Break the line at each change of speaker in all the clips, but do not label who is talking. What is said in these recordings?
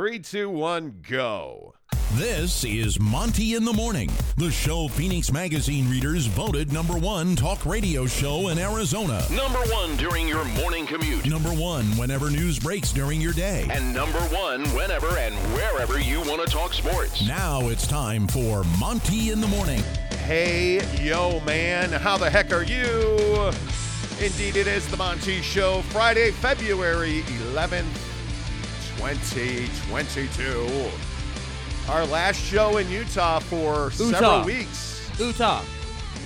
Three, two, one, go.
This is Monty in the Morning, the show Phoenix Magazine readers voted number one talk radio show in Arizona.
Number one during your morning commute.
Number one whenever news breaks during your day.
And number one whenever and wherever you want to talk sports.
Now it's time for Monty in the Morning.
Hey, yo, man, how the heck are you? Indeed, it is the Monty Show, Friday, February 11th, 2022. Our last show in Utah for several weeks.
Utah.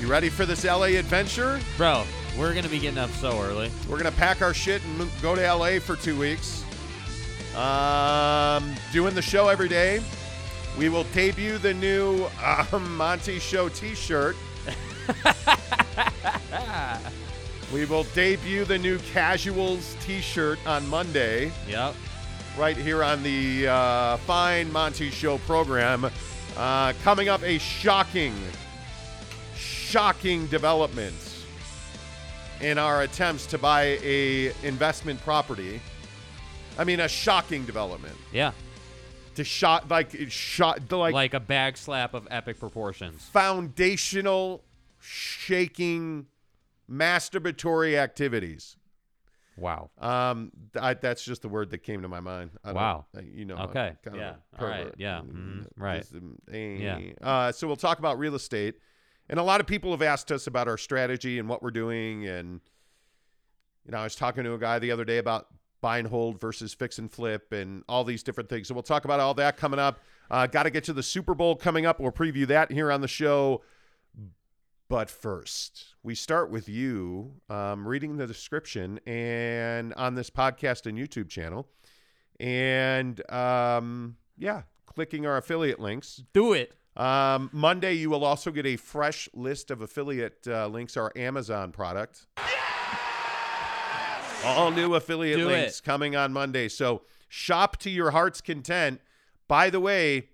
You ready for this LA adventure?
Bro, we're going to be getting up so early.
We're going to pack our shit and go to LA for two weeks. Um, doing the show every day. We will debut the new um, Monty Show t shirt. we will debut the new Casuals t shirt on Monday,
Yep.
Right here on the uh, fine Monty Show program. Uh, coming up, a shocking, shocking development in our attempts to buy a investment property. I mean, a shocking development.
Yeah.
To shot like it shot like,
Like, a bag slap of epic proportions.
foundational, shaking, masturbatory activities.
Wow.
Um, I, that's just the word that came to my mind. I don't-
Wow.
You know.
Okay.
Kind
Yeah. All right. Yeah. Mhm. Right.
Just, um, eh.
Yeah.
Uh, so we'll talk about real estate, and a lot of people have asked us about our strategy and what we're doing. And you know, I was talking to a guy the other day about buy and hold versus fix and flip, and all these different things. So we'll talk about all that coming up. Uh, Got to get to the Super Bowl coming up. We'll preview that here on the show. But first, we start with you um, reading the description and on this podcast and YouTube channel. And um, yeah, clicking our affiliate links.
Do it.
Um, Monday, you will also get a fresh list of affiliate uh, links, our Amazon product. Yes! All new affiliate
Do
links
it.
coming on Monday. So shop to your heart's content. By the way,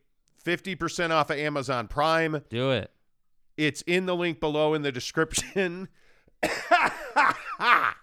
50% off of Amazon Prime.
Do it.
It's in the link below in the description. I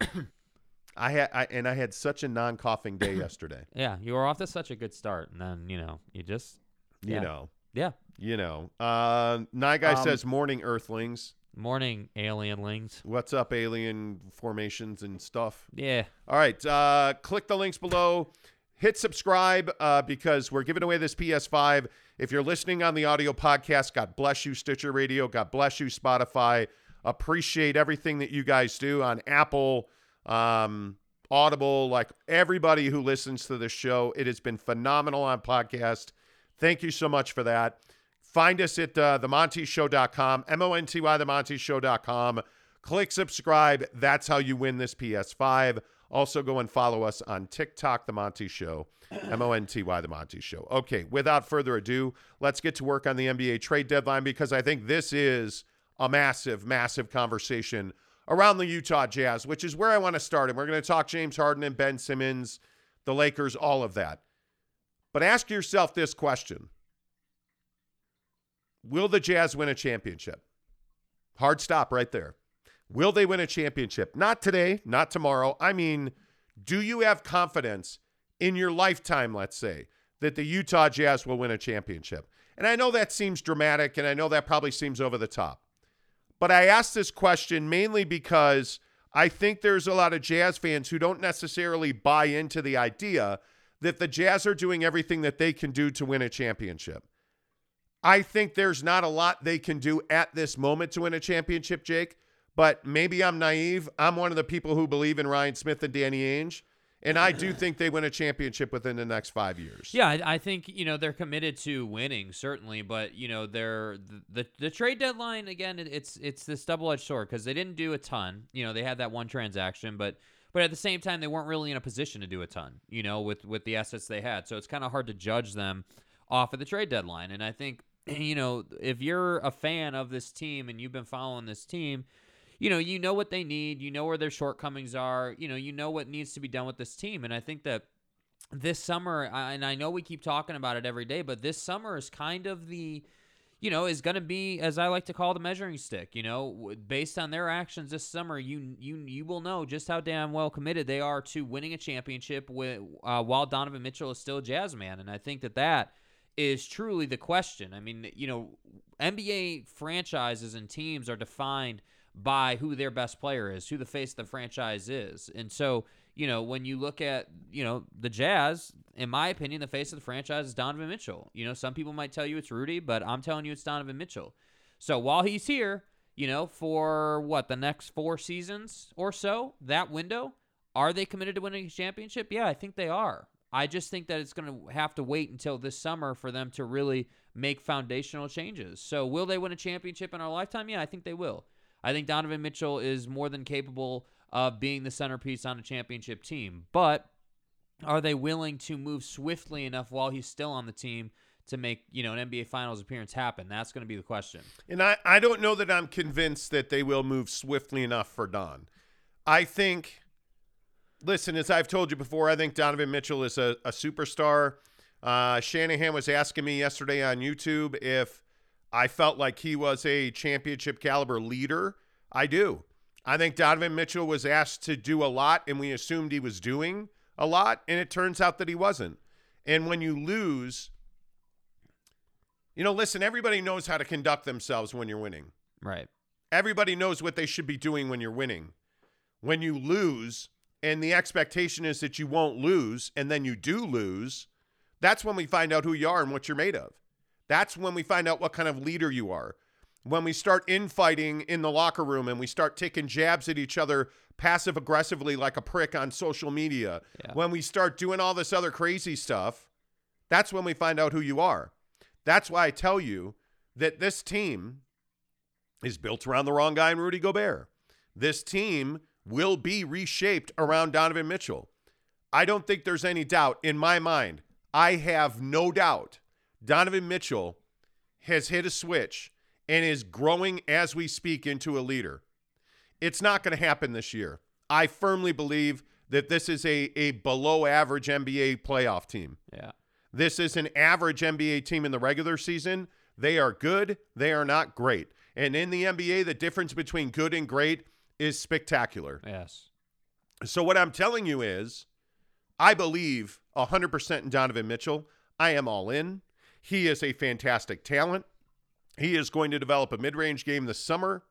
had I, and I had such a non-coughing day yesterday.
Yeah. You were off to such a good start. And then, you know, you just.
You
Yeah.
know,
Yeah.
you know. Uh, Night guy
Um,
says, "Morning, Earthlings.
Morning, alienlings.
What's up, alien formations and stuff?"
Yeah.
All right, uh, click the links below. Hit subscribe uh, because we're giving away this PS5. If you're listening on the audio podcast, God bless you, Stitcher Radio. God bless you, Spotify. Appreciate everything that you guys do on Apple, um, Audible, like everybody who listens to this show. It has been phenomenal on podcast. Thank you so much for that. Find us at uh, themontyshow.com, M-O-N-T-Y, themontyshow.com. Click subscribe. That's how you win this PS5. Also, go and follow us on TikTok, The Monty Show, M O N T Y, The Monty Show. Okay, without further ado, let's get to work on the NBA trade deadline because I think this is a massive, massive conversation around the Utah Jazz, which is where I want to start. And we're going to talk James Harden and Ben Simmons, the Lakers, all of that. But ask yourself this question Will the Jazz win a championship? Hard stop right there. Will they win a championship? Not today, not tomorrow. I mean, do you have confidence in your lifetime, let's say, that the Utah Jazz will win a championship? And I know that seems dramatic, and I know that probably seems over the top. But I ask this question mainly because I think there's a lot of Jazz fans who don't necessarily buy into the idea that the Jazz are doing everything that they can do to win a championship. I think there's not a lot they can do at this moment to win a championship, Jake. But maybe I'm naive. I'm one of the people who believe in Ryan Smith and Danny Ainge. And I do think they win a championship within the next five years.
Yeah, I, I think you know they're committed to winning certainly, but you know they're the the, the trade deadline again. It, it's it's this double edged sword because they didn't do a ton. You know they had that one transaction, but but at the same time they weren't really in a position to do a ton. You know with with the assets they had, so it's kind of hard to judge them off of the trade deadline. And I think you know if you're a fan of this team and you've been following this team you know, you know what they need, you know where their shortcomings are, you know, you know what needs to be done with this team. And I think that this summer, and I know we keep talking about it every day, but this summer is kind of the, you know, is going to be, as I like to call the measuring stick. You know, based on their actions this summer, you you you will know just how damn well committed they are to winning a championship. With uh, while Donovan Mitchell is still a Jazz man, and I think that that is truly the question. I mean, you know, NBA franchises and teams are defined by who their best player is, who the face of the franchise is. And so, you know, when you look at, you know, the Jazz, in my opinion, the face of the franchise is Donovan Mitchell. You know, some people might tell you it's Rudy, but I'm telling you it's Donovan Mitchell. So while he's here, you know, for what, the next four seasons or so, that window, are they committed to winning a championship? Yeah, I think they are. I just think that it's going to have to wait until this summer for them to really make foundational changes. So, will they win a championship in our lifetime? Yeah, I think they will. I think Donovan Mitchell is more than capable of being the centerpiece on a championship team. But are they willing to move swiftly enough while he's still on the team to make, you know, an NBA finals appearance happen? That's going to be the question.
And I, I don't know that I'm convinced that they will move swiftly enough for Don. I think, listen, as I've told you before, I think Donovan Mitchell is a, a superstar. Uh, Shanahan was asking me yesterday on YouTube if I felt like he was a championship caliber leader. I do. I think Donovan Mitchell was asked to do a lot, and we assumed he was doing a lot, and it turns out that he wasn't. And when you lose, you know, listen, everybody knows how to conduct themselves when you're winning.
Right.
Everybody knows what they should be doing when you're winning. When you lose, and the expectation is that you won't lose, and then you do lose, that's when we find out who you are and what you're made of. That's when we find out what kind of leader you are. When we start infighting in the locker room and we start taking jabs at each other passive aggressively like a prick on social media,
Yeah.
when we start doing all this other crazy stuff, that's when we find out who you are. That's why I tell you that this team is built around the wrong guy in Rudy Gobert. This team will be reshaped around Donovan Mitchell. I don't think there's any doubt in my mind. I have no doubt Donovan Mitchell has hit a switch and is growing as we speak into a leader. It's not going to happen this year. I firmly believe that this is a, a below average NBA playoff team.
Yeah.
This is an average NBA team in the regular season. They are good, they are not great. And in the NBA, the difference between good and great is spectacular.
Yes.
So, what I'm telling you is, I believe 100% in Donovan Mitchell. I am all in. He is a fantastic talent. He is going to develop a mid range game this summer.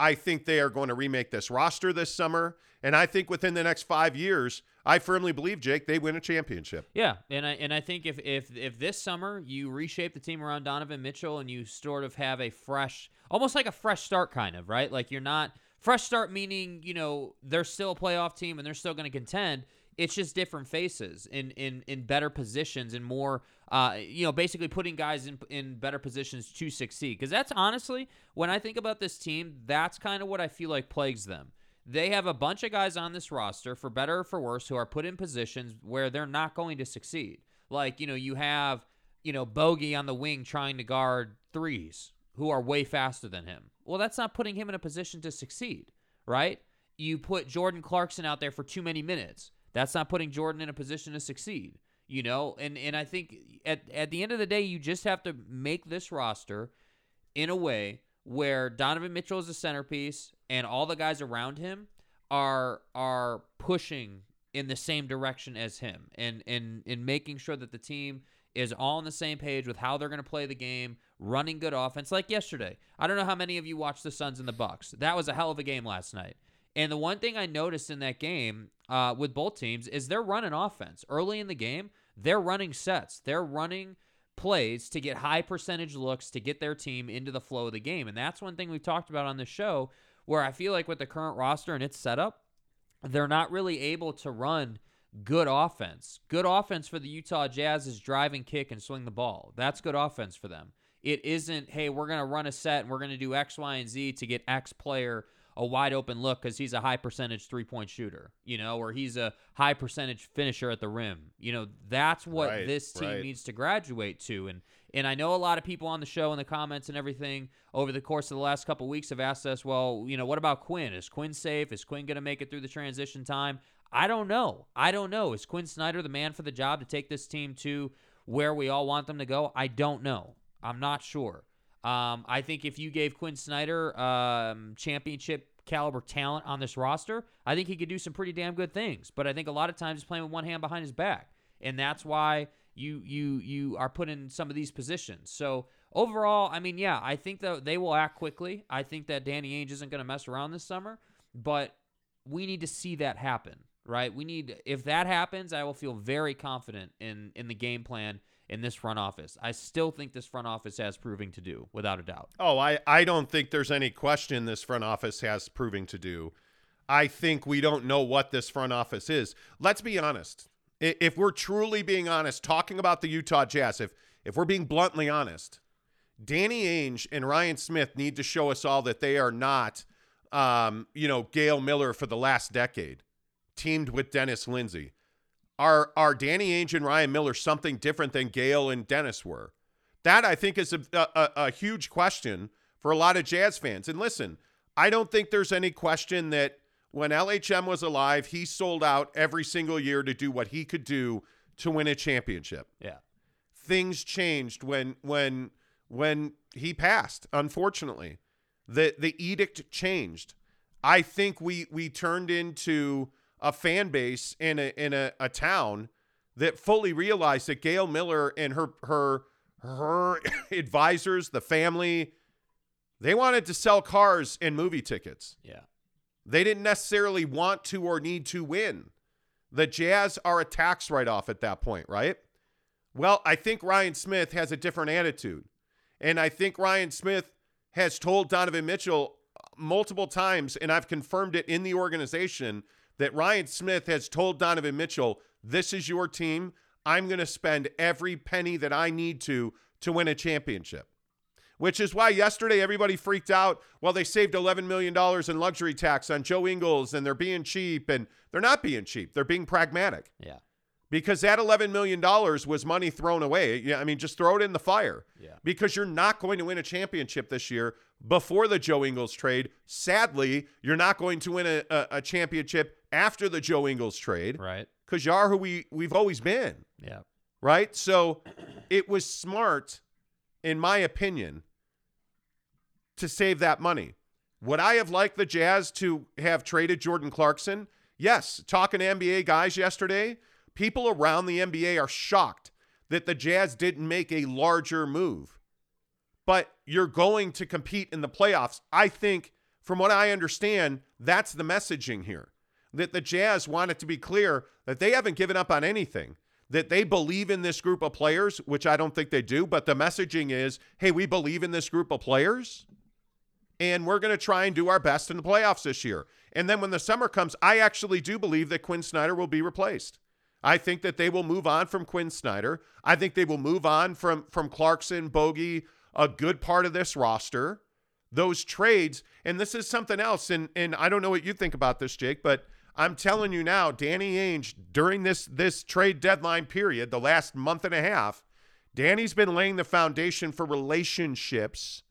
I think they are going to remake this roster this summer. And I think within the next five years, I firmly believe, Jake, they win a championship.
Yeah, and I and I think if if if this summer you reshape the team around Donovan Mitchell and you sort of have a fresh, almost like a fresh start, kind of right, like you're not fresh start meaning you know they're still a playoff team and they're still going to contend. It's just different faces in in in better positions and more, uh, you know, basically putting guys in in better positions to succeed. Because that's honestly when I think about this team, that's kind of what I feel like plagues them. They have a bunch of guys on this roster, for better or for worse, who are put in positions where they're not going to succeed. Like, you know, you have, you know, Bogey on the wing trying to guard threes who are way faster than him. Well, that's not putting him in a position to succeed, right? You put Jordan Clarkson out there for too many minutes. That's not putting Jordan in a position to succeed. You know, and and I think at at the end of the day, you just have to make this roster in a way where Donovan Mitchell is the centerpiece and all the guys around him are are pushing in the same direction as him and and and making sure that the team is all on the same page with how they're going to play the game, running good offense like yesterday. I don't know how many of you watched the Suns and the Bucks. That was a hell of a game last night. And the one thing I noticed in that game uh, with both teams is they're running offense early in the game. They're running sets. They're running plays to get high percentage looks to get their team into the flow of the game. And that's one thing we've talked about on the show where I feel like with the current roster and its setup, they're not really able to run good offense. Good offense for the Utah Jazz is drive and kick and swing the ball. That's good offense for them. It isn't, hey, we're going to run a set and we're going to do X, Y, and Z to get X player a wide open look because he's a high percentage three point shooter, you know, or he's a high percentage finisher at the rim. You know, that's what
Right,
this team
right.
needs to graduate to. And and I know a lot of people on the show in the comments and everything over the course of the last couple weeks have asked us, well, you know, what about Quinn? Is Quinn safe? Is Quinn going to make it through the transition time? I don't know. I don't know. Is Quinn Snyder the man for the job to take this team to where we all want them to go? I don't know. I'm not sure. Um, I think if you gave Quinn Snyder um, championship caliber talent on this roster, I think he could do some pretty damn good things. But I think a lot of times he's playing with one hand behind his back, and that's why you you you are put in some of these positions. So overall, I mean, yeah, I think that they will act quickly. I think that Danny Ainge isn't going to mess around this summer, but we need to see that happen, right? We need if that happens, I will feel very confident in in the game plan in this front office. I still think this front office has proving to do, without a doubt.
Oh, I, I don't think there's any question this front office has proving to do. I think we don't know what this front office is. Let's be honest. If we're truly being honest, talking about the Utah Jazz, if if we're being bluntly honest, Danny Ainge and Ryan Smith need to show us all that they are not, um, you know, Gail Miller for the last decade, teamed with Dennis Lindsay. Are are Danny Ainge and Ryan Miller something different than Gail and Dennis were? That I think is a, a, a huge question for a lot of Jazz fans. And listen, I don't think there's any question that when LHM was alive, he sold out every single year to do what he could do to win a championship
Yeah.
things changed when when when he passed unfortunately the the edict changed i think we we turned into a fan base in a in a, a town that fully realized that gail miller and her her her advisors the family they wanted to sell cars and movie tickets
Yeah.
they didn't necessarily want to or need to win. The Jazz are a tax write off at that point, right? Well, I think Ryan Smith has a different attitude. And I think Ryan Smith has told Donovan Mitchell multiple times, and I've confirmed it in the organization, that Ryan Smith has told Donovan Mitchell, This is your team. I'm going to spend every penny that I need to to win a championship which is why yesterday everybody freaked out. Well, they saved $11 million in luxury tax on Joe Ingles and they're being cheap. And they're not being cheap, they're being pragmatic
Yeah.
because that $11 million was money thrown away. Yeah, I mean, just throw it in the fire
Yeah.
because you're not going to win a championship this year before the Joe Ingles trade. Sadly, you're not going to win a, a, a championship after the Joe Ingles trade
Right.
because you are who we, we've always been
Yeah.
right? So it was smart, in my opinion, to save that money. Would I have liked the Jazz to have traded Jordan Clarkson? Yes. Talking to NBA guys yesterday, people around the NBA are shocked that the Jazz didn't make a larger move. But you're going to compete in the playoffs. I think, from what I understand, that's the messaging here. That the Jazz want it to be clear that they haven't given up on anything that they believe in this group of players, which I don't think they do, but the messaging is, hey, we believe in this group of players and we're going to try and do our best in the playoffs this year. And then when the summer comes, I actually do believe that Quinn Snyder will be replaced. I think that they will move on from Quinn Snyder. I think they will move on from from Clarkson, Bogey, a good part of this roster. Those trades, and this is something else, and and I don't know what you think about this, Jake, but I'm telling you now, Danny Ainge, during this this trade deadline period, the last month and a half, Danny's been laying the foundation for relationships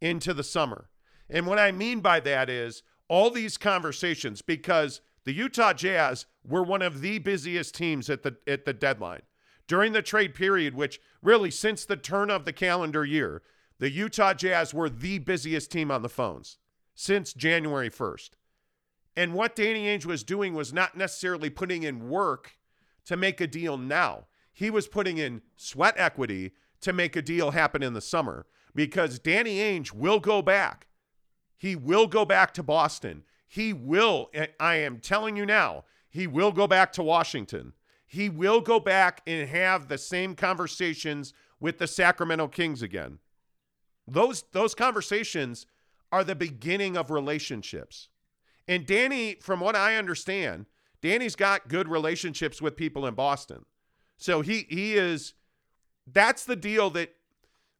into the summer. And what I mean by that is all these conversations, because the Utah Jazz were one of the busiest teams at the at the deadline. During the trade period, which really since the turn of the calendar year, the Utah Jazz were the busiest team on the phones since January 1st. And what Danny Ainge was doing was not necessarily putting in work to make a deal now. He was putting in sweat equity to make a deal happen in the summer because Danny Ainge will go back. He will go back to Boston. He will, I am telling you now, he will go back to Washington. He will go back and have the same conversations with the Sacramento Kings again. Those those conversations are the beginning of relationships. And Danny, from what I understand, Danny's got good relationships with people in Boston. So he he is that's the deal that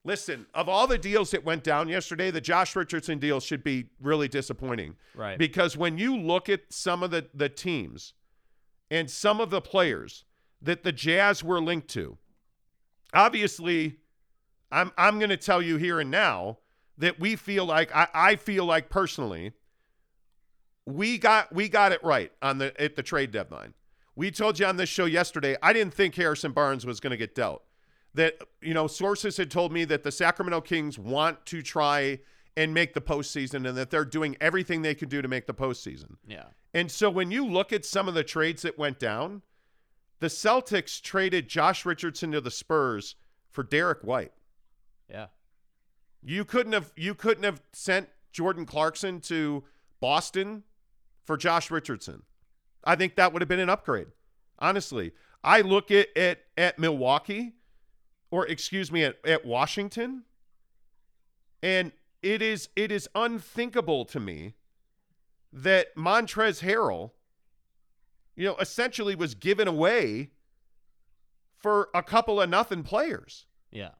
listen, of all the deals that went down yesterday, the Josh Richardson deal should be really disappointing.
Right.
Because when you look at some of the the teams and some of the players that the Jazz were linked to, obviously I'm I'm going to tell you here and now that we feel like I, I feel like personally we got we got it right on the at the trade deadline. We told you on this show yesterday. I didn't think Harrison Barnes was going to get dealt. that you know sources had told me that the Sacramento Kings want to try and make the postseason, and that they're doing everything they can do to make the postseason.
Yeah.
And so when you look at some of the trades that went down, the Celtics traded Josh Richardson to the Spurs for Derrick White.
Yeah.
You couldn't have you couldn't have sent Jordan Clarkson to Boston for Josh Richardson. I think that would have been an upgrade. Honestly, I look at at, at Milwaukee, or excuse me, at, at Washington, and it is it is unthinkable to me that Montrezl Harrell, you know, essentially was given away for a couple of nothing players.
Yeah.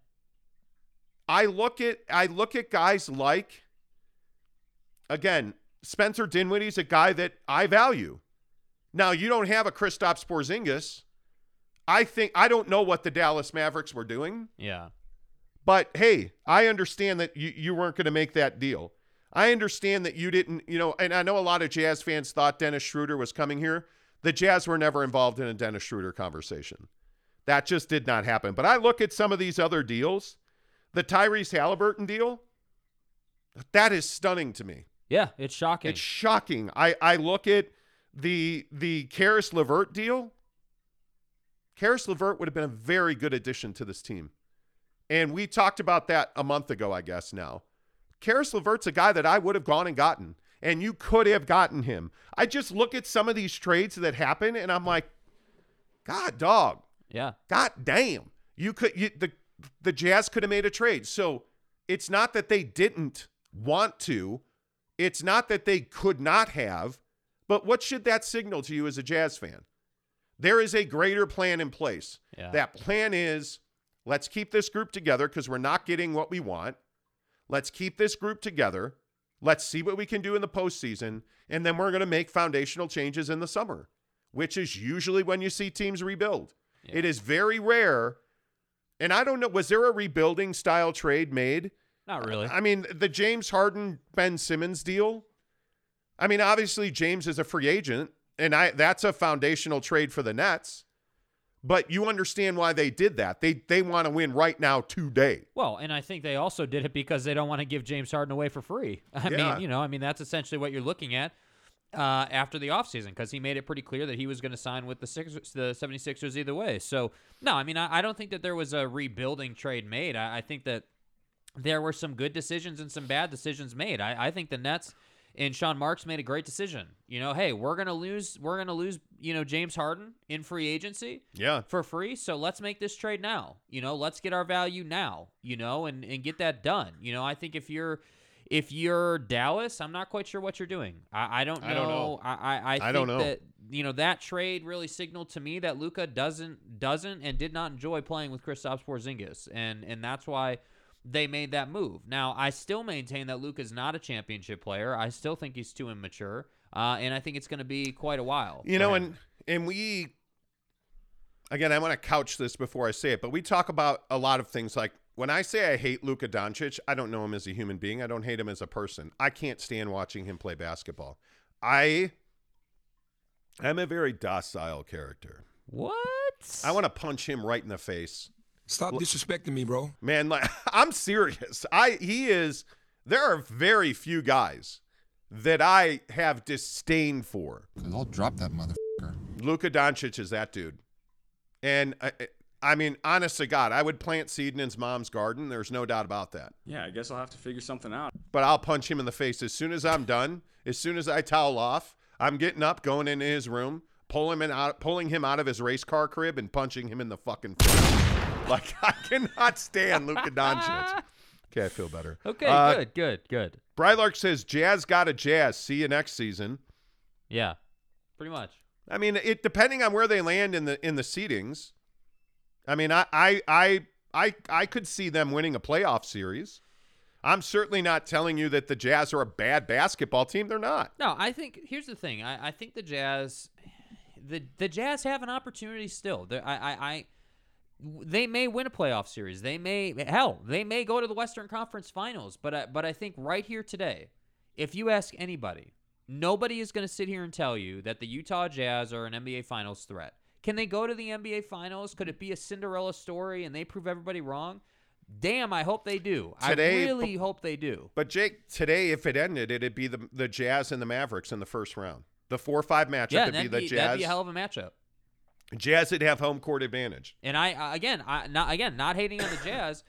I look at I look at guys like again, Spencer Dinwiddie's a guy that I value. Now, you don't have a Kristaps Porzingis. I think I don't know what the Dallas Mavericks were doing,
Yeah.
but hey, I understand that you, you weren't going to make that deal. I understand that you didn't, you know, and I know a lot of Jazz fans thought Dennis Schroeder was coming here. The Jazz were never involved in a Dennis Schroeder conversation. That just did not happen. But I look at some of these other deals, the Tyrese Halliburton deal, that is stunning to me.
Yeah. It's shocking.
It's shocking. I, I look at the the Caris LeVert deal. Caris LeVert would have been a very good addition to this team. And we talked about that a month ago, I guess now. Caris LeVert's a guy that I would have gone and gotten, and you could have gotten him. I just look at some of these trades that happen, and I'm like, God, dog,
yeah.
God damn. You could you, the the Jazz could have made a trade. So it's not that they didn't want to. It's not that they could not have. But what should that signal to you as a Jazz fan? There is a greater plan in place.
Yeah.
That plan is let's keep this group together because we're not getting what we want. Let's keep this group together. Let's see what we can do in the postseason. And then we're going to make foundational changes in the summer, which is usually when you see teams rebuild.
Yeah.
It is very rare. And I don't know, was there a rebuilding style trade made?
Not really.
I mean, the James Harden Ben Simmons deal. I mean, obviously James is a free agent, and I that's a foundational trade for the Nets. But you understand why they did that. They they want to win right now today.
Well, and I think they also did it because they don't want to give James Harden away for free. I
Yeah.
mean, you know, I mean that's essentially what you're looking at uh, after the offseason because he made it pretty clear that he was going to sign with the Sixers, the 76ers either way. So, no, I mean, I, I don't think that there was a rebuilding trade made. I, I think that there were some good decisions and some bad decisions made. I, I think the Nets and Sean Marks made a great decision. You know, hey, we're gonna lose, we're gonna lose, you know, James Harden in free agency
Yeah.
for free. So let's make this trade now. You know, let's get our value now. You know, and and get that done. You know, I think if you're if you're Dallas, I'm not quite sure what you're doing. I, I don't know.
I don't know.
I I, I, think
don't know.
that you know that trade really signaled to me that Luka doesn't doesn't and did not enjoy playing with Kristaps Porzingis, and and that's why they made that move. Now, I still maintain that Luka's not a championship player. I still think he's too immature, uh, and I think it's going to be quite a while.
You know,
him.
and and we again, I want to couch this before I say it, but we talk about a lot of things like when I say I hate Luka Doncic, I don't know him as a human being. I don't hate him as a person. I can't stand watching him play basketball. I am a very docile character.
what?
I want to punch him right in the face.
Stop disrespecting me, bro.
Man, like I'm serious. I he is there are very few guys that I have disdain for.
Cause I'll drop that motherfucker.
Luka Doncic is that dude. And I, I mean, honest to God, I would plant seed in his mom's garden. There's no doubt about that.
Yeah, I guess I'll have to figure something out.
But I'll punch him in the face as soon as I'm done. As soon as I towel off, I'm getting up, going into his room, pulling him out, pulling him out of his race car crib, and punching him in the fucking face. like I cannot stand Luka Doncic. Okay, I feel better.
Okay,
Uh,
good, good, good.
Brylark says, "Jazz got a Jazz. See you next season."
Yeah, pretty much.
I mean, it depending on where they land in the in the seedings. I mean, I I I I, I could see them winning a playoff series. I'm certainly not telling you that the Jazz are a bad basketball team. They're not.
No, I think here's the thing. I, I think the Jazz, the the Jazz have an opportunity still. They're- I, I, I, they may win a playoff series. They may hell, they may go to the Western Conference Finals. But I, but I think right here today, if you ask anybody, nobody is going to sit here and tell you that the Utah Jazz are an NBA Finals threat. Can they go to the NBA Finals? Could it be a Cinderella story and they prove everybody wrong? Damn, I hope they do.
Today,
I really hope they do.
But Jake, today if it ended, it'd be the the Jazz and the Mavericks in the first round. The four five matchup
Yeah,
would be the
be,
Jazz.
that'd be a hell of a matchup.
Jazz would have home court advantage.
And I again, I not again, not hating on the Jazz.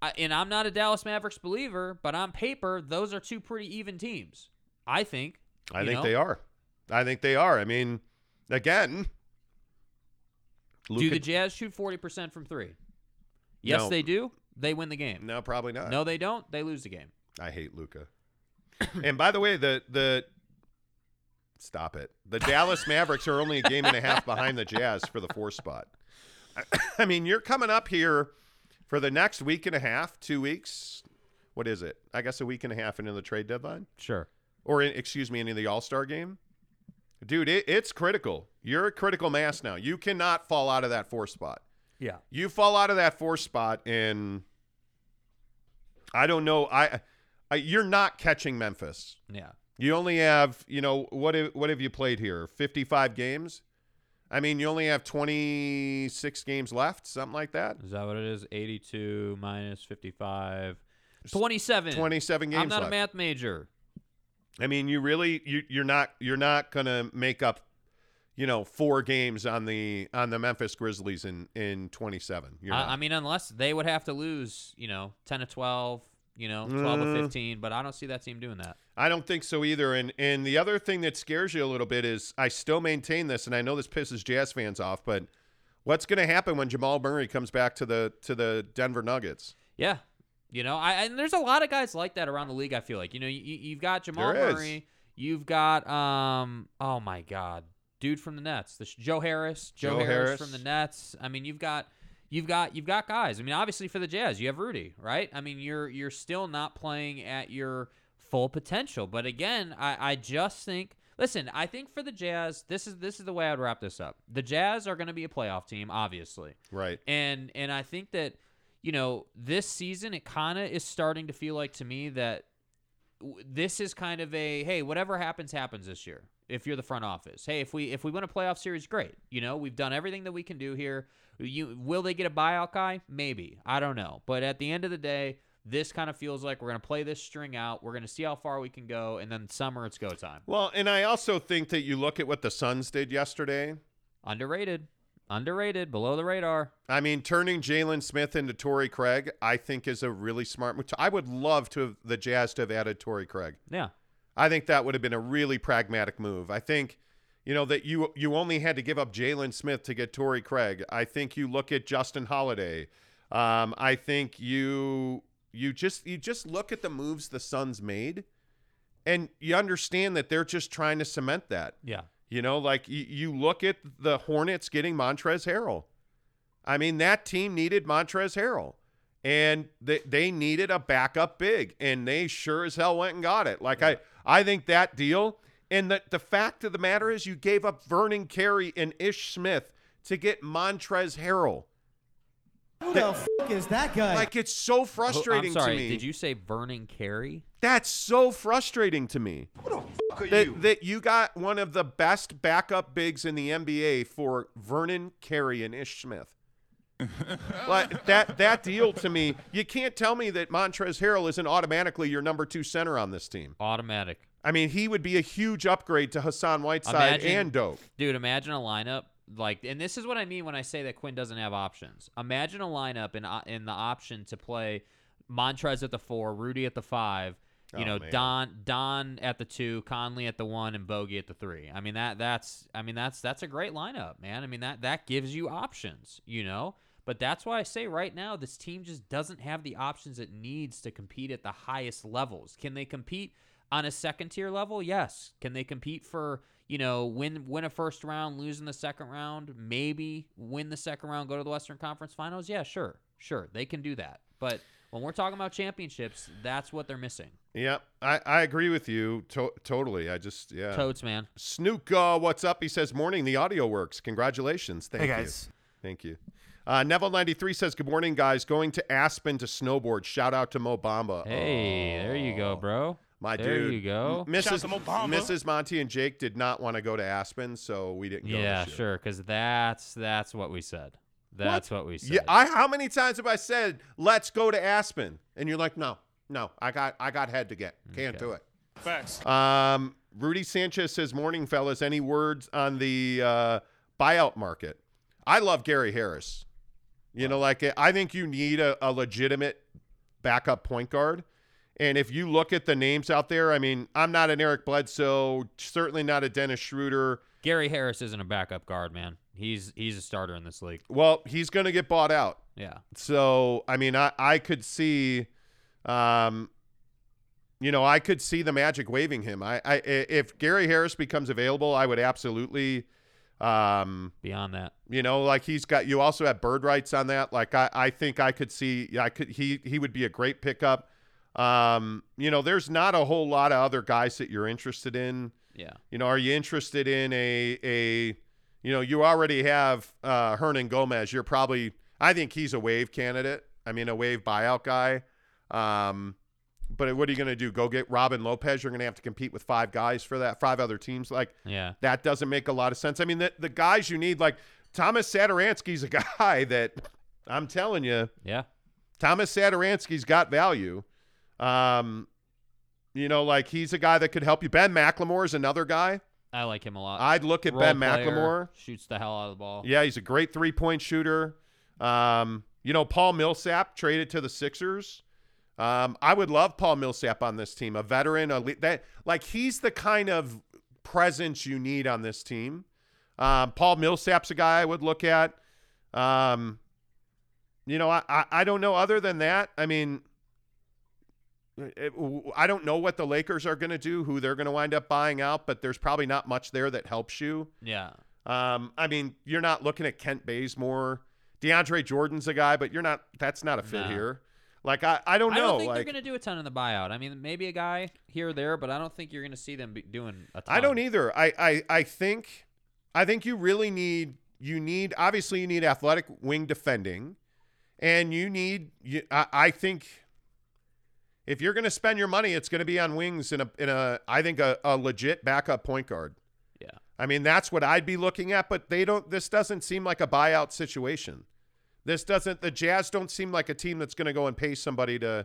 I, and I'm not a Dallas Mavericks believer, but on paper, those are two pretty even teams. I think.
I think
know?
they are. I think they are. I mean, again,
Do the Jazz shoot 40% from three? Yes,
No.
they do. They win the game.
No, probably not.
No, they don't. They lose the game.
I hate Luka. and by the way, the the stop it. The Dallas Mavericks are only a game and a half behind the Jazz for the four spot. I mean, you're coming up here for the next week and a half, two weeks. What is it? I guess a week and a half into the trade deadline,
Sure.
or in, excuse me, into the All Star game. Dude, it, it's critical. You're a critical mass now. You cannot fall out of that four spot.
Yeah.
You fall out of that four spot, and I don't know. I, I you're not catching Memphis.
Yeah.
You only have, you know, what have, what have you played here? 55 games? I mean, you only have 26 games left, something like that.
Is that what it is? 82 minus 55. 27.
27 games
I'm not
left.
a math major.
I mean, you really you you're not you're not going to make up you know, four games on the on the Memphis Grizzlies in in 27. You're not.
I, I mean, unless they would have to lose, you know, 10 to 12, you know, 12 to
Mm.
15, but I don't see that team doing that.
I don't think so either. And and the other thing that scares you a little bit is I still maintain this, and I know this pisses Jazz fans off, but what's going to happen when Jamal Murray comes back to the to the Denver Nuggets?
Yeah. You know, I and there's a lot of guys like that around the league. I feel like you know you, you've got Jamal
There is.
Murray, you've got um oh my god, dude from the Nets, the Joe Harris, Joe,
Joe
Harris,
Harris.
from the Nets. I mean, you've got you've got you've got guys. I mean, obviously for the Jazz, you have Rudy, right? I mean, you're you're still not playing at your full potential. But again, I I just think. Listen, I think for the Jazz, this is this is the way I'd wrap this up. The Jazz are going to be a playoff team, obviously.
Right.
And and I think that you know this season it kind of is starting to feel like to me that this is kind of a hey whatever happens happens this year if you're the front office. Hey if we if we win a playoff series great. You know we've done everything that we can do here. You will they get a buyout guy? Maybe. I don't know. But at the end of the day this kind of feels like we're going to play this string out. We're going to see how far we can go and then summer it's go time.
Well, and I also think that you look at what the Suns did yesterday.
underrated. Underrated. Below the radar.
I mean, turning Jalen Smith into Torrey Craig, I think is a really smart move. I would love to have the Jazz to have added Torrey Craig.
yeah
I think that would have been a really pragmatic move. I think, you know, that you you only had to give up Jalen Smith to get Torrey Craig. I think you look at Justin Holiday. Um, I think you you just you just look at the moves the Suns made, and you understand that they're just trying to cement that.
yeah
You know, like you, you look at the Hornets getting Montrezl Harrell. I mean, that team needed Montrezl Harrell. And they, they needed a backup big, and they sure as hell went and got it. Like I, I think that deal, and the the fact of the matter is, you gave up Vernon Carey and Ish Smith to get Montrezl Harrell.
Who the f- is that guy?
Like it's so frustrating
i'm sorry
to me.
did you say vernon carey
That's so frustrating to me. Who the f- are that, you? that you got one of the best backup bigs in the NBA for Vernon Carey and Ish Smith. like that that deal to me, you can't tell me that Montrezl Harrell isn't automatically your number two center on this team.
automatic
I mean, he would be a huge upgrade to Hassan Whiteside
Imagine-
and Dope.
Dude, imagine a lineup like, and this is what I mean when I say that Quinn doesn't have options. Imagine a lineup in uh, in the option to play Montrez at the four, Rudy at the five, you
Oh,
know,
man.
Don Don at the two, Conley at the one, and Bogey at the three. I mean that that's I mean that's that's a great lineup, man. I mean that that gives you options, you know. But that's why I say right now this team just doesn't have the options it needs to compete at the highest levels. Can they compete on a second tier level? Yes. Can they compete for, you know, win win a first round, lose in the second round, maybe win the second round, go to the Western Conference Finals? Yeah, sure. Sure. They can do that. But when we're talking about championships, that's what they're missing.
Yeah, I, I agree with you to- totally. I just yeah.
Toads, man.
Snook, uh, what's up? He says, "Morning. The audio works. Congratulations. Thank
Hey,
you.
guys.
Thank you. Uh, Neville93 says, Good morning, guys. Going to Aspen to snowboard. Shout out to Mo Bamba.
Hey, there you go,
Oh,
bro.
My
there
dude.
There you go.
M- Mrs. Mrs. Monty and Jake did not want to go to Aspen, so we didn't go.
Yeah,
this year.
sure, because that's that's what we said. That's what, we said.
Yeah, I how many times have I said let's go to Aspen, and you're like, no, no, I got I got head to get, can't do it.
Facts.
Um, Rudy Sanchez says, "Morning, fellas. Any words on the uh, buyout market? I love Gary Harris. You know, like I think you need a, a legitimate backup point guard." And if you look at the names out there, I mean, I'm not an Eric Bledsoe, certainly not a Dennis Schroeder.
Gary Harris isn't a backup guard, man. He's he's a starter in this league.
Well, he's going to get bought out.
Yeah.
So, I mean, I, I could see, um, you know, I could see the Magic waving him. I, I if Gary Harris becomes available, I would absolutely, um,
Beyond that,
you know, like he's got. You also have bird rights on that. Like I, I think I could see. I could. He he would be a great pickup. Um, you know, there's not a whole lot of other guys that you're interested in.
yeah.
You know, are you interested in a a you know, you already have uh Hernangomez. You're probably I think he's a wave candidate. I mean, a wave buyout guy. Um but what are you going to do? Go get Robin Lopez? You're going to have to compete with five guys for that, five other teams. Like
Yeah.
that doesn't make a lot of sense. I mean, the, the guys you need, like Tomas Satoransky's a guy that I'm telling you,
Yeah.
Tomas Satoransky's got value. Um, you know, like he's a guy that could help you. Ben McLemore is another guy.
I like him a lot.
I'd look at
Role
Ben
player,
McLemore.
shoots the hell out of the ball.
Yeah, he's a great three point shooter. Um, you know, Paul Millsap traded to the Sixers. Um, I would love Paul Millsap on this team, a veteran, a le- that like he's the kind of presence you need on this team. Um, Paul Millsap's a guy I would look at. Um, you know, I, I I don't know. Other than that, I mean, it, I don't know what the Lakers are going to do, who they're going to wind up buying out, but there's probably not much there that helps you.
Yeah.
Um, I mean, you're not looking at Kent Bazemore. DeAndre Jordan's a guy, but you're not. That's not a fit
No.
here. Like I, I don't know.
I don't think
like
they're going to do a ton in the buyout. I mean, maybe a guy here or there, but I don't think you're going to see them be doing a ton.
I don't either. I, I, I think, I think you really need. You need obviously you need athletic wing defending, and you need. You, I, I think. If you're going to spend your money, it's going to be on wings in a in a I think a, a legit backup point guard.
Yeah.
I mean, that's what I'd be looking at, but they don't this doesn't seem like a buyout situation. This doesn't the Jazz don't seem like a team that's going to go and pay somebody to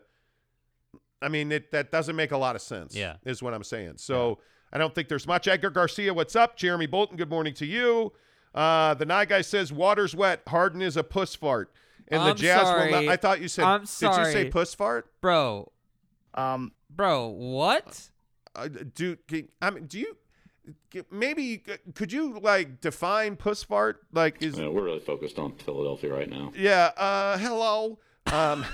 I mean, it that doesn't make a lot of sense.
Yeah.
Is what I'm saying. So, I don't think there's much Edgar Garcia, what's up? Jeremy Bolton, good morning to you. Uh, the night guy says water's wet, Harden is a puss fart. And the
I'm
Jazz will not I thought you said
I'm sorry.
Did you say puss fart?
Bro.
Um,
Bro, what?
uh, do can- I mean, do you maybe could you like define puss fart? Like is
Yeah, we're really focused on Philadelphia right now.
yeah. Uh, hello. Um,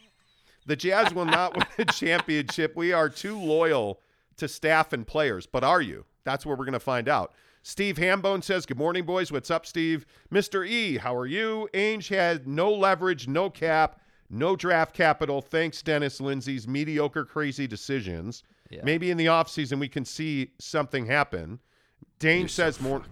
the Jazz will not win a championship. We are too loyal to staff and players. But are you? That's what we're going to find out. Steve Hambone says, Good morning, boys. What's up, Steve? Mr. E, how are you? Ainge had no leverage, no cap, no draft capital. Thanks, Dennis Lindsay's mediocre, crazy decisions.
Yeah.
Maybe in the offseason we can see something happen. Dane says more.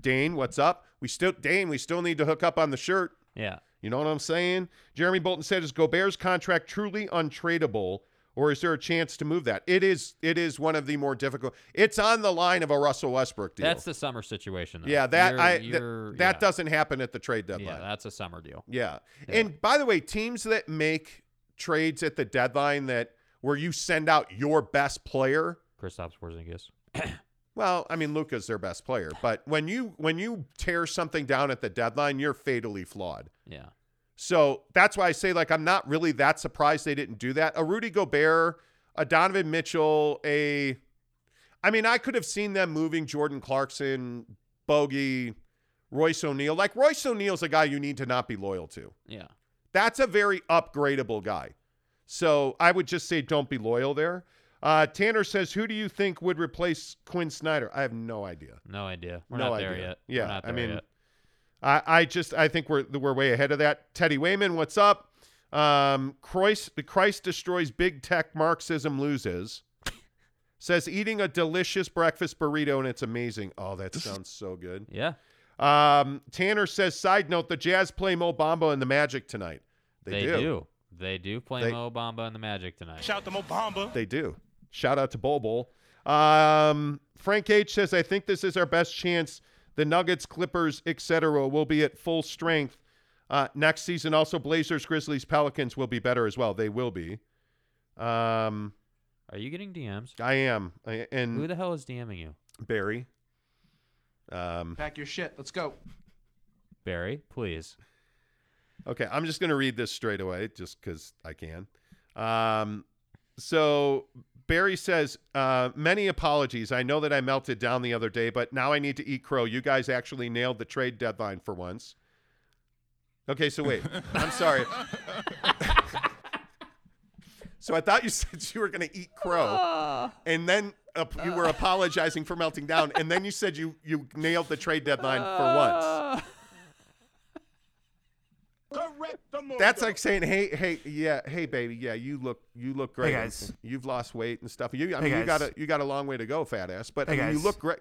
Dane, what's up? We still Dane, we still need to hook up on the shirt.
Yeah.
You know what I'm saying? Jeremy Bolton said, "Is Gobert's contract truly untradeable, or is there a chance to move that?" It is. It is one of the more difficult. It's on the line of a Russell Westbrook deal.
That's the summer situation. Though.
yeah. That
You're-
I
you're-
that
yeah.
doesn't happen at the trade deadline.
Yeah, that's a summer deal.
Yeah. And by the way, teams that make trades at the deadline that where you send out your best player.
Kristaps Porzingis.
Well, I mean, Luka's their best player, but when you when you tear something down at the deadline, you're fatally flawed.
Yeah.
So that's why I say, like, I'm not really that surprised they didn't do that. A Rudy Gobert, a Donovan Mitchell, a. I mean, I could have seen them moving Jordan Clarkson, Bogey, Royce O'Neale. Like, Royce O'Neale's a guy you need to not be loyal to.
Yeah.
That's a very upgradable guy. So I would just say don't be loyal there. Uh, Tanner says, who do you think would replace Quinn Snyder? I have no idea.
No idea. We're
No
not there
idea.
yet.
Yeah,
We're not
I mean,
yet.
I, I just I think we're we're way ahead of that. Teddy Wayman, what's up? Um, Christ, the Christ destroys big tech. Marxism loses. Says eating a delicious breakfast burrito and it's amazing. Oh, that sounds so good.
Yeah.
Um, Tanner says, side note, the Jazz play Mo Bamba and the Magic tonight. They,
They,
do.
do. They do play
They-
Mo Bamba and the Magic tonight.
Shout to Mo Bamba.
They do. Shout out to Bol Bol. Um, Frank H says, I think this is our best chance. The Nuggets, Clippers, etc., will be at full strength uh, next season. Also, Blazers, Grizzlies, Pelicans will be better as well. They will be. Um,
Are you getting DMs?
I am. I, and
Who the hell is DMing you?
Barry. Um,
Pack your shit. Let's go.
Barry, please.
Okay, I'm just going to read this straight away just because I can. Um, so Barry says, uh, many apologies. I know that I melted down the other day, but now I need to eat crow. You guys actually nailed the trade deadline for once. Okay, so wait. I'm sorry. so I thought you said you were going to eat crow, and then uh, you were apologizing for melting down, and then you said you you nailed the trade deadline for once. That's like saying, "Hey, hey, yeah, hey, baby, yeah, you look, you look great.
Hey, guys.
You've lost weight and stuff. You, I
Hey,
mean, you got a, you got a long way to go, fat ass. But I
Hey,
mean, you look great.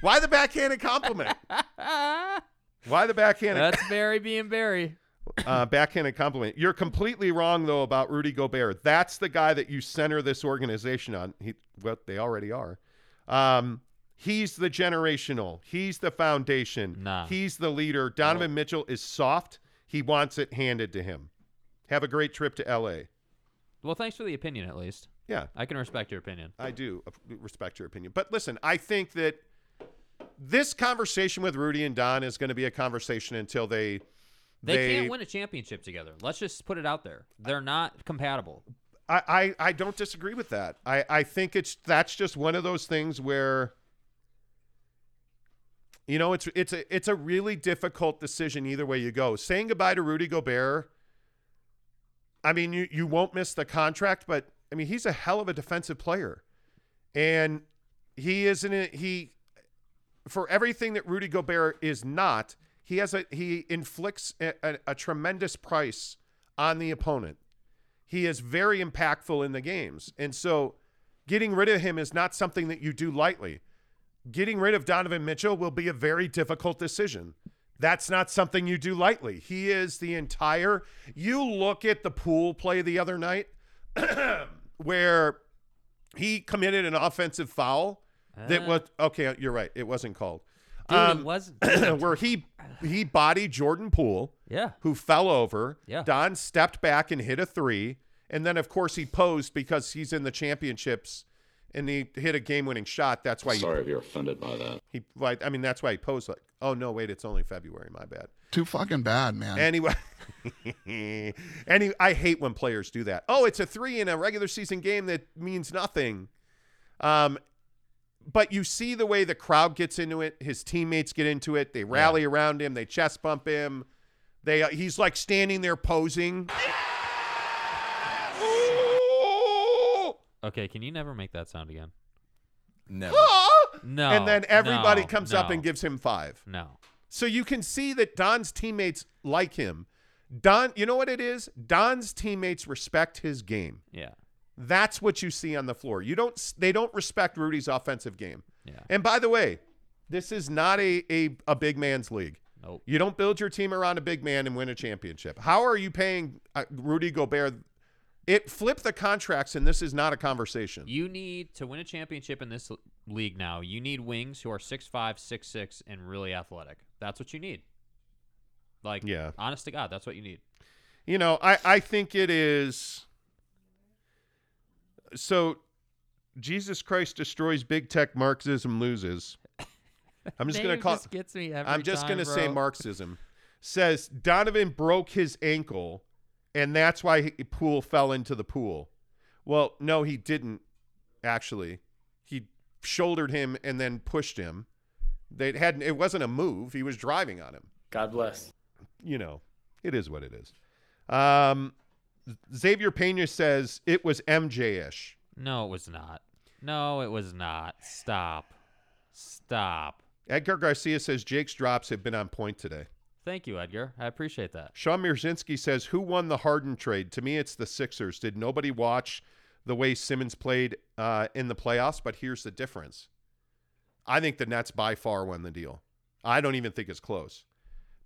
Why the backhanded compliment? Why the backhanded
That's Barry being Barry.
uh, backhanded compliment? You're completely wrong though about Rudy Gobert. That's the guy that you center this organization on. He, well, they already are. Um, he's the generational. He's the foundation.
Nah.
He's the leader. Donovan Mitchell is soft. He wants it handed to him. Have a great trip to L.A.
Well, thanks for the opinion, at least.
Yeah,
I can respect your opinion.
I do respect your opinion. But listen, I think that this conversation with Rudy and Don is going to be a conversation until they
They, can't win a championship together. Let's just put it out there. They're not compatible.
I, I, I don't disagree with that. I, I think it's that's just one of those things where you know it's it's a it's a really difficult decision either way you go. Saying goodbye to Rudy Gobert, I mean you you won't miss the contract, but I mean he's a hell of a defensive player. And he isn't he for everything that Rudy Gobert is not, he has a he inflicts a, a, a tremendous price on the opponent. He is very impactful in the games. And so getting rid of him is not something that you do lightly. Getting rid of Donovan Mitchell will be a very difficult decision. That's not something you do lightly. He is the entire. You look at the Poole play the other night where he committed an offensive foul that
Uh.
was okay, you're right. It wasn't called.
Dude,
Um,
it wasn't.
where he he bodied Jordan Poole
yeah.
who fell over.
Yeah.
Don stepped back and hit a three. And then, of course, he posed because he's in the championships and he hit a game winning shot. That's why
Sorry if you're offended by that.
he, he, like, I mean, that's why he posed like, oh, no, wait, it's only February. My bad.
Too fucking bad, man.
Anyway, and he, I hate when players do that. Oh, it's a three in a regular season game that means nothing. Um, but you see the way the crowd gets into it. His teammates get into it. They rally around him. They chest bump him. They uh, he's like standing there posing.
Okay, can you never make that sound again?
Never.
Ah!
No.
and then everybody
no,
comes up and gives him five.
No.
So you can see that Don's teammates like him. Don, you know what it is? Don's teammates respect his game.
Yeah.
That's what you see on the floor. You don't they don't respect Rudy's offensive game.
Yeah.
And by the way, this is not a a, a big man's league.
Nope.
You don't build your team around a big man and win a championship. How are you paying uh, Rudy Gobert? It flipped the contracts, and this is not a conversation.
You need to win a championship in this league now. You need wings who are six five, six six, and really athletic. That's what you need. Like,
Yeah.
honest to God, that's what you need.
You know, I, I think it is. So, Jesus Christ destroys big tech, Marxism loses. I'm just going to call.
just gets me every
I'm just
time,
going to say. Marxism. Says Donovan broke his ankle, and that's why he, Poole fell into the pool. Well, no, he didn't. Actually, he shouldered him and then pushed him. They had it wasn't a move. He was driving on him
God bless.
you know, it is what it is. Um, Xavier Pena says it was MJ ish.
No, it was not. No, it was not. Stop. Stop.
Edgar Garcia says Jake's drops have been on point today.
Thank you, Edgar. I appreciate that.
Sean Mirzinski says, Who won the Harden trade? To me, it's the Sixers. Did nobody watch the way Simmons played uh, in the playoffs? But here's the difference I think the Nets by far won the deal. I don't even think it's close.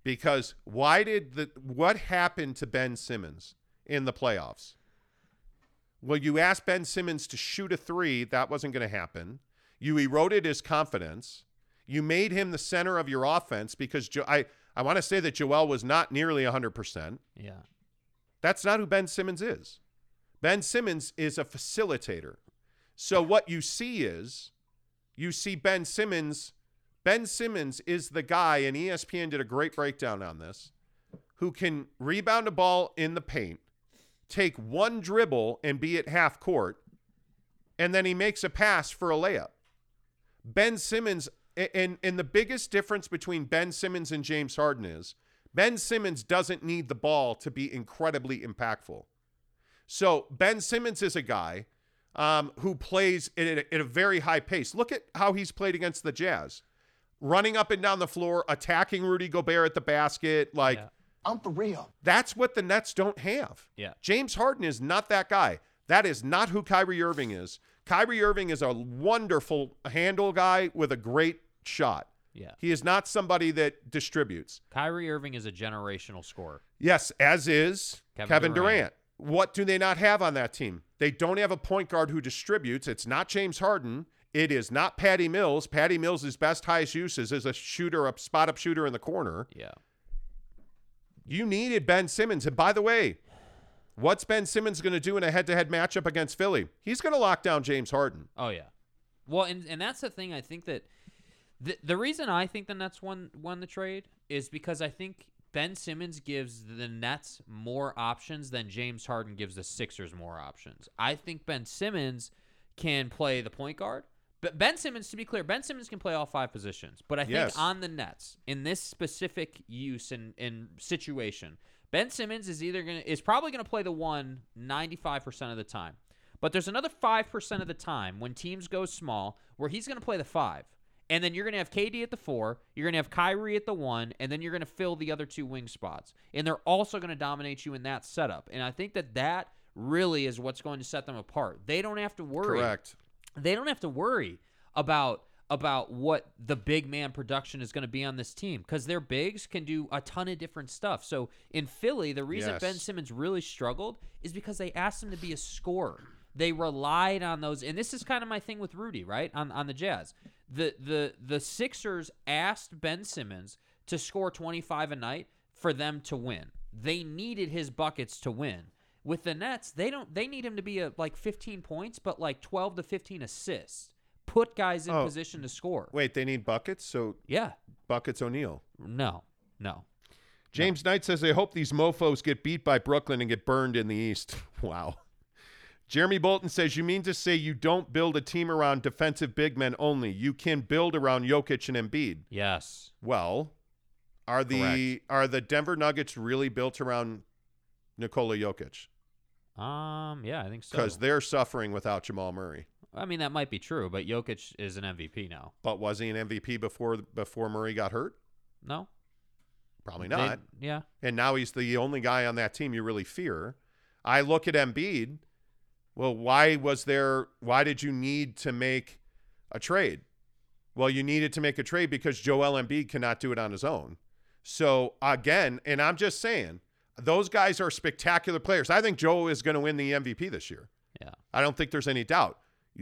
Because why did the what happened to Ben Simmons in the playoffs? Well, you asked Ben Simmons to shoot a three, that wasn't going to happen. You eroded his confidence. You made him the center of your offense because jo- I I want to say that Joel was not nearly 100%.
Yeah.
That's not who Ben Simmons is. Ben Simmons is a facilitator. So what you see is you see Ben Simmons. Ben Simmons is the guy, and ESPN did a great breakdown on this, who can rebound a ball in the paint, take one dribble and be at half court, and then he makes a pass for a layup. Ben Simmons, and, and the biggest difference between Ben Simmons and James Harden is Ben Simmons doesn't need the ball to be incredibly impactful. So Ben Simmons is a guy um, who plays at a, at a very high pace. Look at how he's played against the Jazz, running up and down the floor, attacking Rudy Gobert at the basket. Like
Yeah.
I'm for real.
that's what the Nets don't have.
Yeah.
James Harden is not that guy. That is not who Kyrie Irving is. Kyrie Irving is a wonderful handle guy with a great shot.
Yeah.
He is not somebody that distributes.
Kyrie Irving is a generational scorer.
Yes, as is
Kevin
Kevin,
Durant.
Durant. What do they not have on that team? They don't have a point guard who distributes. It's not James Harden. It is not Patty Mills. Patty Mills' best highest uses is a shooter, a spot up shooter in the corner.
Yeah.
You needed Ben Simmons. And by the way, what's Ben Simmons going to do in a head to head matchup against Philly? He's going to lock down James Harden.
Oh yeah. Well, and and that's the thing. I think that the the reason I think the Nets won won the trade is because I think Ben Simmons gives the Nets more options than James Harden gives the Sixers more options. I think Ben Simmons can play the point guard. But Ben Simmons, to be clear, Ben Simmons can play all five positions. But I think
Yes.
on the Nets, in this specific use and, and situation, Ben Simmons is either gonna is probably gonna play the one 95% of the time. But there's another 5% of the time when teams go small where he's going to play the five. And then you're going to have KD at the four, you're going to have Kyrie at the one, and then you're going to fill the other two wing spots. And they're also going to dominate you in that setup. And I think that that really is what's going to set them apart. They don't have to worry
Correct.
they don't have to worry about about what the big man production is going to be on this team because their bigs can do a ton of different stuff. So in Philly, the reason
Yes.
Ben Simmons really struggled is because they asked him to be a scorer. They relied on those, and this is kind of my thing with Rudy, right? On on the Jazz, the the the Sixers asked Ben Simmons to score 25 a night for them to win. They needed his buckets to win. With the Nets, they don't. They need him to be a like 15 points, but like 12 to 15 assists. Put guys in
Oh.
position to score.
Wait, they need buckets? So
Yeah.
buckets O'Neal.
No. No.
James Knight says they hope these mofos get beat by Brooklyn and get burned in the East. Wow. Jeremy Bolton says you mean to say you don't build a team around defensive big men only. You can build around Jokic and Embiid.
Yes.
Well, are the are the Denver Nuggets really built around Nikola Jokic?
Um. Yeah, I think so.
Because they're suffering without Jamal Murray.
I mean, that might be true, but Jokic is an MVP now.
But was he an MVP before before Murray got hurt?
No.
Probably
They-
not.
yeah.
and now he's the only guy on that team you really fear. I look at Embiid. Well, why was there? Why did you need to make a trade? Well, you needed to make a trade because Joel Embiid cannot do it on his own. So again, and I'm just saying, those guys are spectacular players. I think Joe is going to win the MVP this year.
Yeah.
I don't think there's any doubt.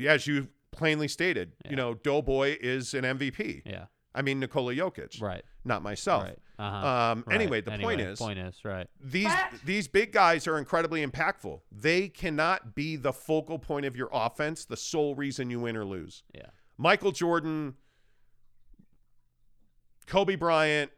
As you plainly stated,
Yeah.
you know, Doughboy is an MVP.
Yeah.
I mean, Nikola Jokic,
Right.
not myself.
Right. Uh-huh.
Um,
Right.
Anyway, the point is,
Point is right.
these these big guys are incredibly impactful. They cannot be the focal point of your offense, the sole reason you win or lose.
Yeah.
Michael Jordan, Kobe Bryant,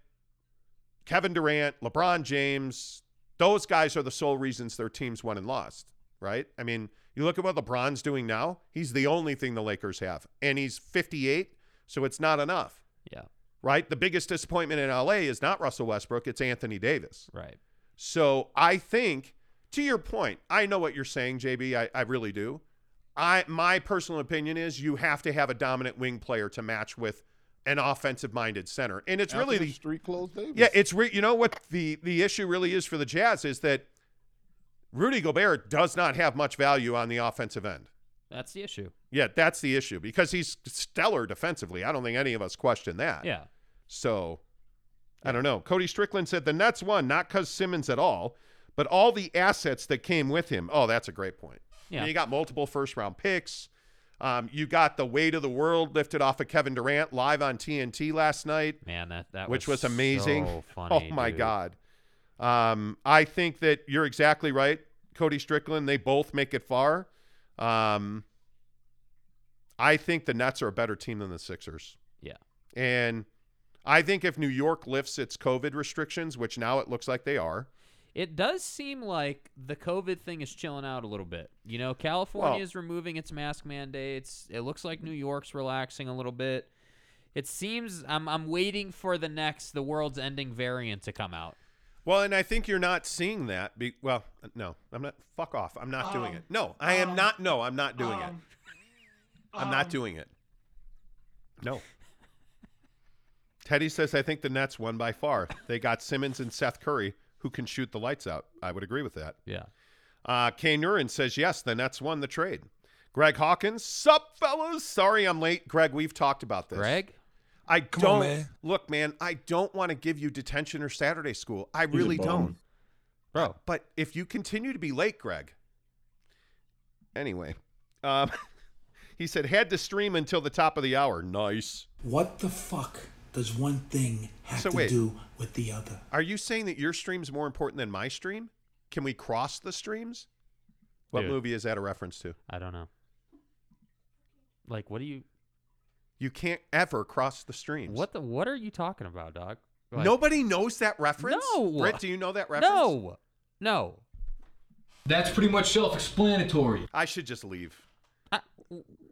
Kevin Durant, LeBron James, those guys are the sole reasons their teams won and lost, right? I mean, you look at what LeBron's doing now, he's the only thing the Lakers have. And he's 58, so it's not enough,
Yeah.
right? The biggest disappointment in LA is not Russell Westbrook, it's Anthony Davis.
Right.
So I think, to your point, I know what you're saying, JB. I, I really do. I my personal opinion is you have to have a dominant wing player to match with an offensive minded center, and it's really the
street clothes Davis.
yeah. It's re, you know what the the issue really is for the Jazz is that Rudy Gobert does not have much value on the offensive end.
That's the issue.
Yeah, that's the issue because he's stellar defensively. I don't think any of us question that.
Yeah.
So I don't know. Cody Strickland said the Nets won not because Simmons at all, but all the assets that came with him. Oh, that's a great point.
Yeah.
You got multiple first round picks. Um, you got the weight of the world lifted off of Kevin Durant live on TNT last night,
Man, that that
which
was,
was amazing.
So funny,
oh my
dude.
God. Um, I think that you're exactly right, Cody Strickland. They both make it far. Um, I think the Nets are a better team than the Sixers.
Yeah.
And I think if New York lifts its COVID restrictions, which now it looks like they are,
It does seem like the COVID thing is chilling out a little bit. You know, California is removing its mask mandates. It looks like New York's relaxing a little bit. It seems I'm I'm waiting for the next the world's ending variant to come out.
Well, and I think you're not seeing that. Be, well, no, I'm not. Fuck off. I'm not doing um, it. No, I am um, not. No, I'm not doing it. Um, I'm not doing it. No. Teddy says, I think the Nets won by far. They got Simmons and Seth Curry, who can shoot the lights out. I would agree with that.
Yeah.
Uh, Kay Nurin says, yes, the Nets won the trade. Greg Hawkins, sup, fellas? Sorry I'm late. Greg, we've talked about this.
Greg?
I
Come
don't
on, man.
look, man. I don't want to give you detention or Saturday school. I really
bum.
don't,
Bro.
But if you continue to be late, Greg. Anyway, um, he said had to stream until the top of the hour. Nice.
What the fuck does one thing have
So
to
wait.
do with the other?
Are you saying that your stream's more important than my stream? Can we cross the streams? What
Dude.
movie is that a reference to?
I don't know. Like what do you
You can't ever cross the streams.
what the what are you talking about, dog? Like,
Nobody knows that reference.
No.
Britt, do you know that reference?
No. No.
That's pretty much self-explanatory.
I should just leave.
I,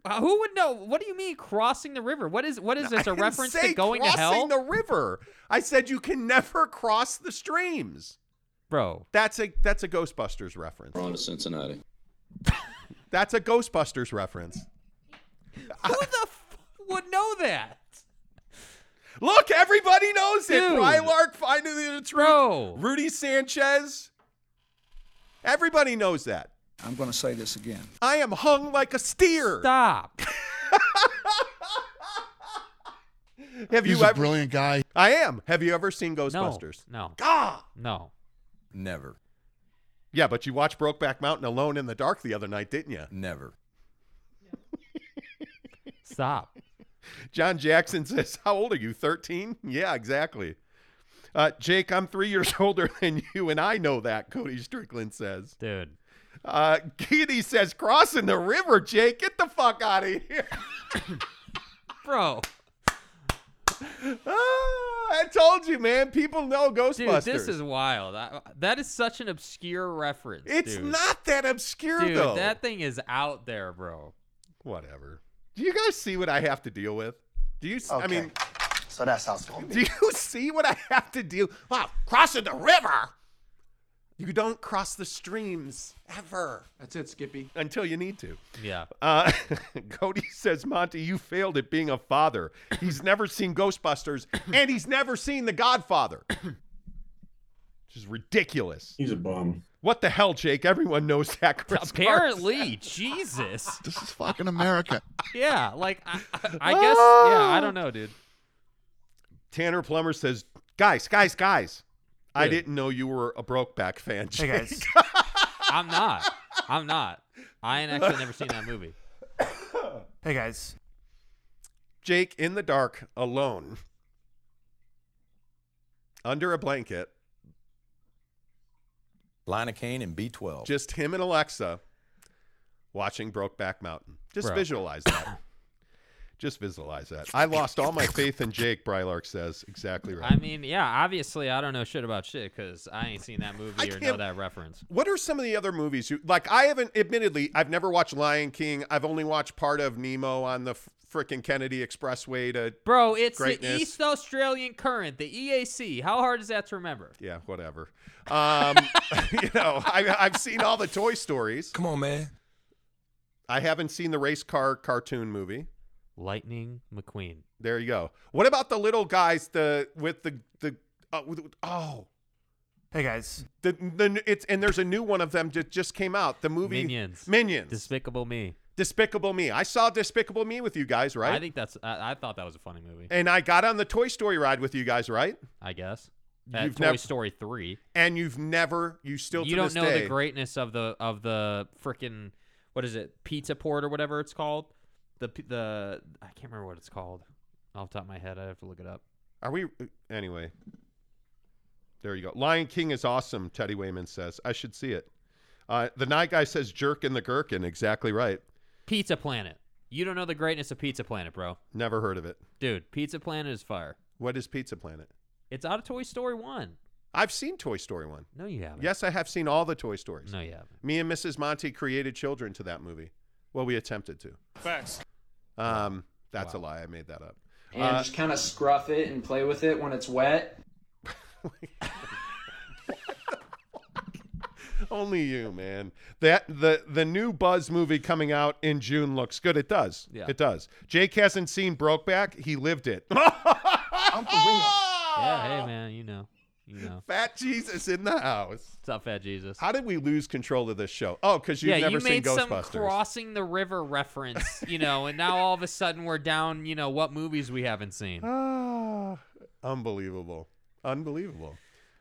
uh, who would know? What do you mean crossing the river? What is what is this? A reference
say
to going to
crossing
hell?
the river. I said you can never cross the streams.
Bro.
That's a that's a Ghostbusters reference.
We're on to Cincinnati.
That's a Ghostbusters reference.
Who the f- would know that?
Look, everybody knows it.
Dude.
Brylark finding the truth.
Bro.
Rudy Sanchez. Everybody knows that.
I'm going to say this again.
I am hung like a steer.
Stop.
Have you
He's a
ever?
brilliant guy.
I am. Have you ever seen Ghostbusters?
No.
Ah.
No.
Never.
Yeah, but you watched Brokeback Mountain alone in the dark the other night, didn't you?
Never.
Stop.
John Jackson says, How old are you? 13? Yeah, exactly. Uh, Jake, I'm three years older than you, and I know that, Cody Strickland says.
Dude.
Uh, says, Crossing the river, Jake. Get the fuck out of here.
Bro.
Ah, I told you, man. People know Ghostbusters.
Dude, this is wild. I, that is such an obscure reference.
it's
dude.
not that obscure,
Dude,
though.
that thing is out there, bro.
Whatever. Do you guys see what I have to deal with? Do you? s I mean,
So that's how it's going to be.
do you see what I have to deal? Wow, crossing the river. You don't cross the streams ever
That's it, Skippy.
until you need to.
Yeah.
Uh, Cody says, Monty, you failed at being a father. He's never seen Ghostbusters, and he's never seen The Godfather. Which is ridiculous.
He's a bum.
What the hell, Jake? Everyone knows that. Chris
Apparently, Jesus.
This is fucking America.
Yeah, like I, I, I guess. Ah! Yeah, I don't know, dude.
Tanner Plummer says, guys, guys, guys. I didn't know you were a Brokeback fan. Jake.
Hey guys,
I'm not. I'm not. I ain't actually never seen that movie.
hey guys.
Jake in the dark, alone, under a blanket,
Lidocaine and B12.
just him and Alexa watching Brokeback Mountain. Just
Bro.
visualize that. just visualize that. I lost all my faith in Jake, Brylark says. Exactly right.
I mean, yeah, obviously I don't know shit about shit because I ain't seen that movie
I
or know that reference.
What are some of the other movies you like? I haven't, admittedly, I've never watched Lion King. I've only watched part of Nemo on the frickin' Kennedy Expressway to,
Bro, it's
Greatness.
the East Australian Current, the EAC. How hard is that to remember?
yeah, whatever. Um, you know, I, I've seen all the Toy Stories.
Come on, man.
I haven't seen the race car cartoon movie.
Lightning McQueen.
There you go. What about the little guys? The with the the uh, with, oh
Hey guys.
the the it's and there's a new one of them that just came out. The movie
Minions.
Minions.
Despicable Me.
Despicable Me. I saw Despicable Me with you guys, right?
I think that's. I, I thought that was a funny movie.
and I got on the Toy Story ride with you guys, right?
I guess. At
You've
Toy
never-
Story three.
And you've never, you still
you
to
don't
this
know
day,
the greatness of the of the freaking what is it pizza port or whatever it's called the the I can't remember what it's called off the top of my head I have to look it up
Are we anyway? There you go. Lion King is awesome. Teddy Wayman says I should see it. Uh, the night guy says jerk in the gherkin. Exactly right.
Pizza Planet you don't know the greatness of Pizza Planet bro
Never heard of it.
dude Pizza Planet is fire
What is Pizza Planet?
it's out of Toy Story one
I've seen Toy Story one.
no you haven't
Yes, I have seen all the Toy Stories.
no you haven't
Me and Mrs. Monty created children to that movie. Well, we attempted to.
Facts.
Um, that's a lie. I made that up.
And
Uh,
just kind of scruff it and play with it when it's wet.
Only you, man. That the the new Buzz movie coming out in June looks good. It does.
Yeah.
It does. Jake hasn't seen Brokeback. He lived it.
yeah hey man you know you know
Fat Jesus in the house.
what's up Fat Jesus
How did we lose control of this show? Oh, because you've
yeah,
never
you
seen
made some crossing the river reference, you know, and now all of a sudden we're down, you know, what movies we haven't seen.
Ah, unbelievable. Unbelievable.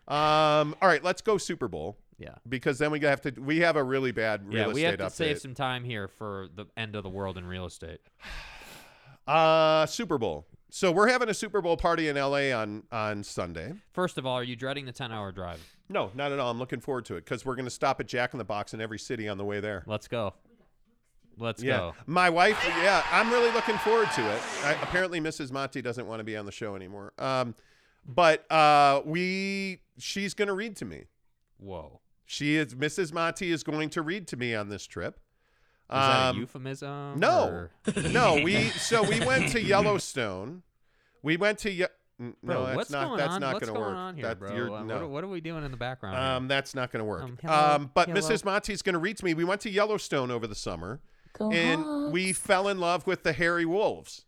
Um, all right, let's go Super Bowl.
Yeah.
Because then we have to we have a really bad real
Yeah, we have to
update.
save some time here for the end of the world in real estate.
Uh Super Bowl. So we're having a Super Bowl party in LA on on Sunday.
First of all, are you dreading the 10 hour drive?
No, not at all. I'm looking forward to it because we're going to stop at Jack in the Box in every city on the way there.
Let's go. Let's
yeah,
go.
my wife. Yeah, I'm really looking forward to it. I, apparently, Mrs. Monty doesn't want to be on the show anymore. Um, but uh, we, she's going to read to me.
Whoa.
She is. Mrs. Monty is going to read to me on this trip.
Is that a
Um,
euphemism?
No,
or-
no. We so we went to Yellowstone. We went to Ye- n-
Bro,
no, that's
what's
not
going
that's
on?
not
What's
going to
going
work.
on here,
That-
bro?
you're-
Uh,
no.
what, are- what are we doing in the background?
Um,
here?
that's not going to work.
Um,
Um, but
hello.
Mrs. Monty's going to read to me. We went to Yellowstone over the summer, and we fell in love with the hairy wolves.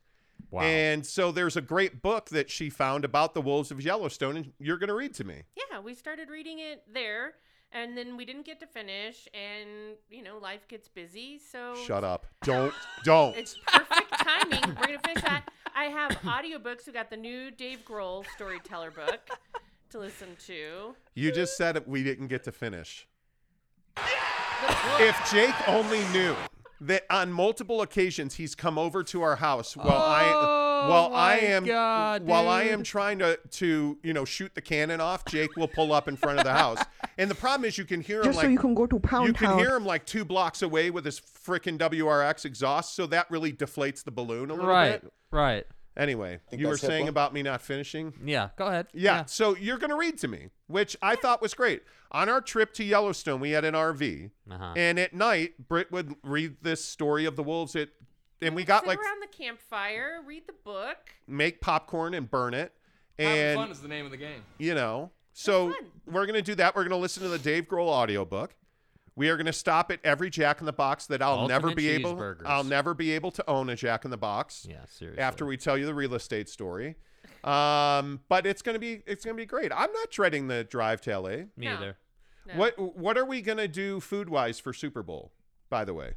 wow.
And so there's a great book that she found about the wolves of Yellowstone, and you're going to read to me.
Yeah, we started reading it there, and then we didn't get to finish, and you know, life gets busy, so
Shut up! Don't don't.
It's perfect timing. We're gonna finish that. I have audiobooks. We got the new Dave Grohl storyteller book to listen to.
You just said we didn't get to finish. If Jake only knew that on multiple occasions he's come over to our house while I while I am
God,
while I am trying to to you know shoot the cannon off, Jake will pull up in front of the house. And the problem is you can hear him
Just
like
so you can go to Pound
you can
Town.
hear him like two blocks away with his freaking WRX exhaust, so that really deflates the balloon a little
right,
bit.
right.
Right.
Anyway,
you were
that's
saying
HIPAA?
about me not finishing.
Yeah, go ahead.
Yeah, so you're going to read to me, which I thought was great. On our trip to Yellowstone, we had an RV,
Uh-huh.
and at night, Britt would read this story of the wolves. It, and we got
sit
like
around the campfire, read the book.
make popcorn and burn it,
Having
and
fun is the name of the game.
you know. So
fun.
we're going to do that. We're going to listen to the Dave Grohl audiobook. We are going to stop at every Jack in the Box that I'll never
Ultimate
be able.
cheeseburgers.
I'll never be able to own a Jack in the Box.
Yeah, seriously.
After we tell you the real estate story, um, but it's gonna be it's gonna be great. I'm not dreading the drive to LA.
Me
No.
either.
No.
What what are we gonna do food wise for Super Bowl? By the way,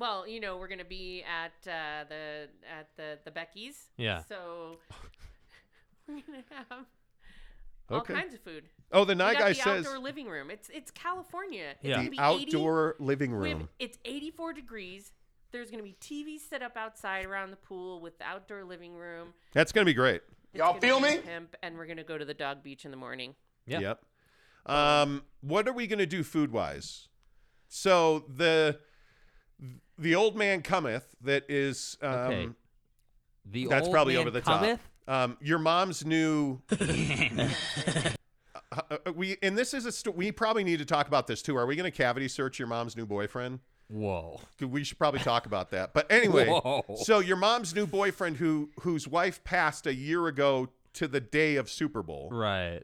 Well, you know, we're gonna be at uh, the at the the Becky's.
Yeah.
So we're gonna have all
Okay.
kinds of food.
oh the
We
night
got
guy
the
says
outdoor living room. It's it's California. It's
Yeah.
gonna
the
be 80
outdoor living
we have-
room.
it's 84 degrees. There's gonna be TV set up outside around the pool with the outdoor living room.
That's gonna be great.
It's
Y'all
gonna
feel
be
me?
Pimp, and we're gonna go to the dog beach in the morning.
Yeah.
Yep. Um, what are we gonna do food wise? So the the old man cometh that is um,
Okay. The
that's
old
probably
man
over the
cometh?
top. Um, your mom's new. Uh, uh, we and this is a sto- we probably need to talk about this too. Are we going to cavity search your mom's new boyfriend?
Whoa.
We should probably talk about that. But anyway,
Whoa.
so your mom's new boyfriend, who whose wife passed a year ago to the day of Super Bowl,
Right.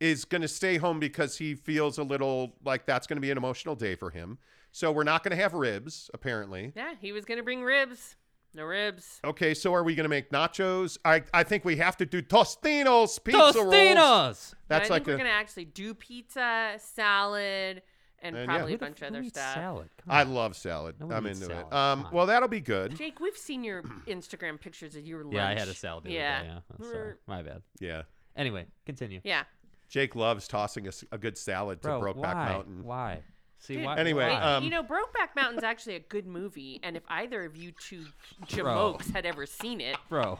is going to stay home because he feels a little like that's going to be an emotional day for him. So we're not going to have ribs, apparently.
Yeah, he was gonna bring ribs. No ribs.
Okay, so are we going to make nachos? I I think we have to do Tostinos pizza rolls.
Tostinos.
That's
But I
like
think we're
a
gonna actually do pizza, salad, and,
And,
probably
Who
a bunch of other stuff.
salad?
I love salad.
Nobody
I'm into
salad.
it. Um, well, that'll be good.
Jake, we've seen your Instagram pictures of your lunch.
Yeah, I had a salad the
yeah.
other day. Yeah, that's, uh, my bad.
Yeah.
Anyway, continue.
yeah.
Jake loves tossing a good salad to
Bro,
Brokeback
why?
Mountain.
Why? See
Dude,
why?
Anyway,
why?
um,
you know, Brokeback Mountain's actually a good movie, and if either of you two jamokes had ever seen it,
bro.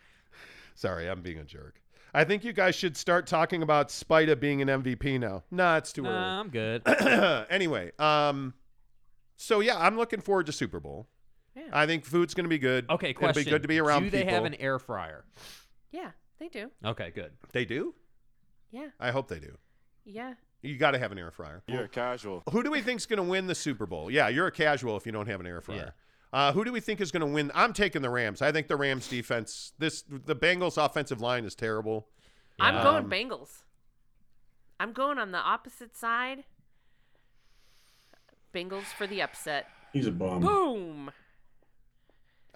Sorry, I'm being a jerk. I think you guys should start talking about Spida being an MVP now. Nah, it's too
Nah, I'm good.
anyway, um, so yeah, I'm looking forward to Super Bowl.
Yeah.
I think food's going to be good.
Okay, question.
It'll be good to be around
Do they
people.
have an air fryer?
yeah, they do.
Okay, good.
They do.
Yeah,
I hope they do.
yeah.
You got to have an air fryer.
You're a casual.
Who do we think's going to win the Super Bowl? Yeah, you're a casual if you don't have an air fryer. Uh, who do we think is going to win? I'm taking the Rams. I think the Rams defense. This the Bengals offensive line is terrible.
I'm going
Um,
Bengals. I'm going on the opposite side. Bengals for the upset.
He's a bum.
Boom.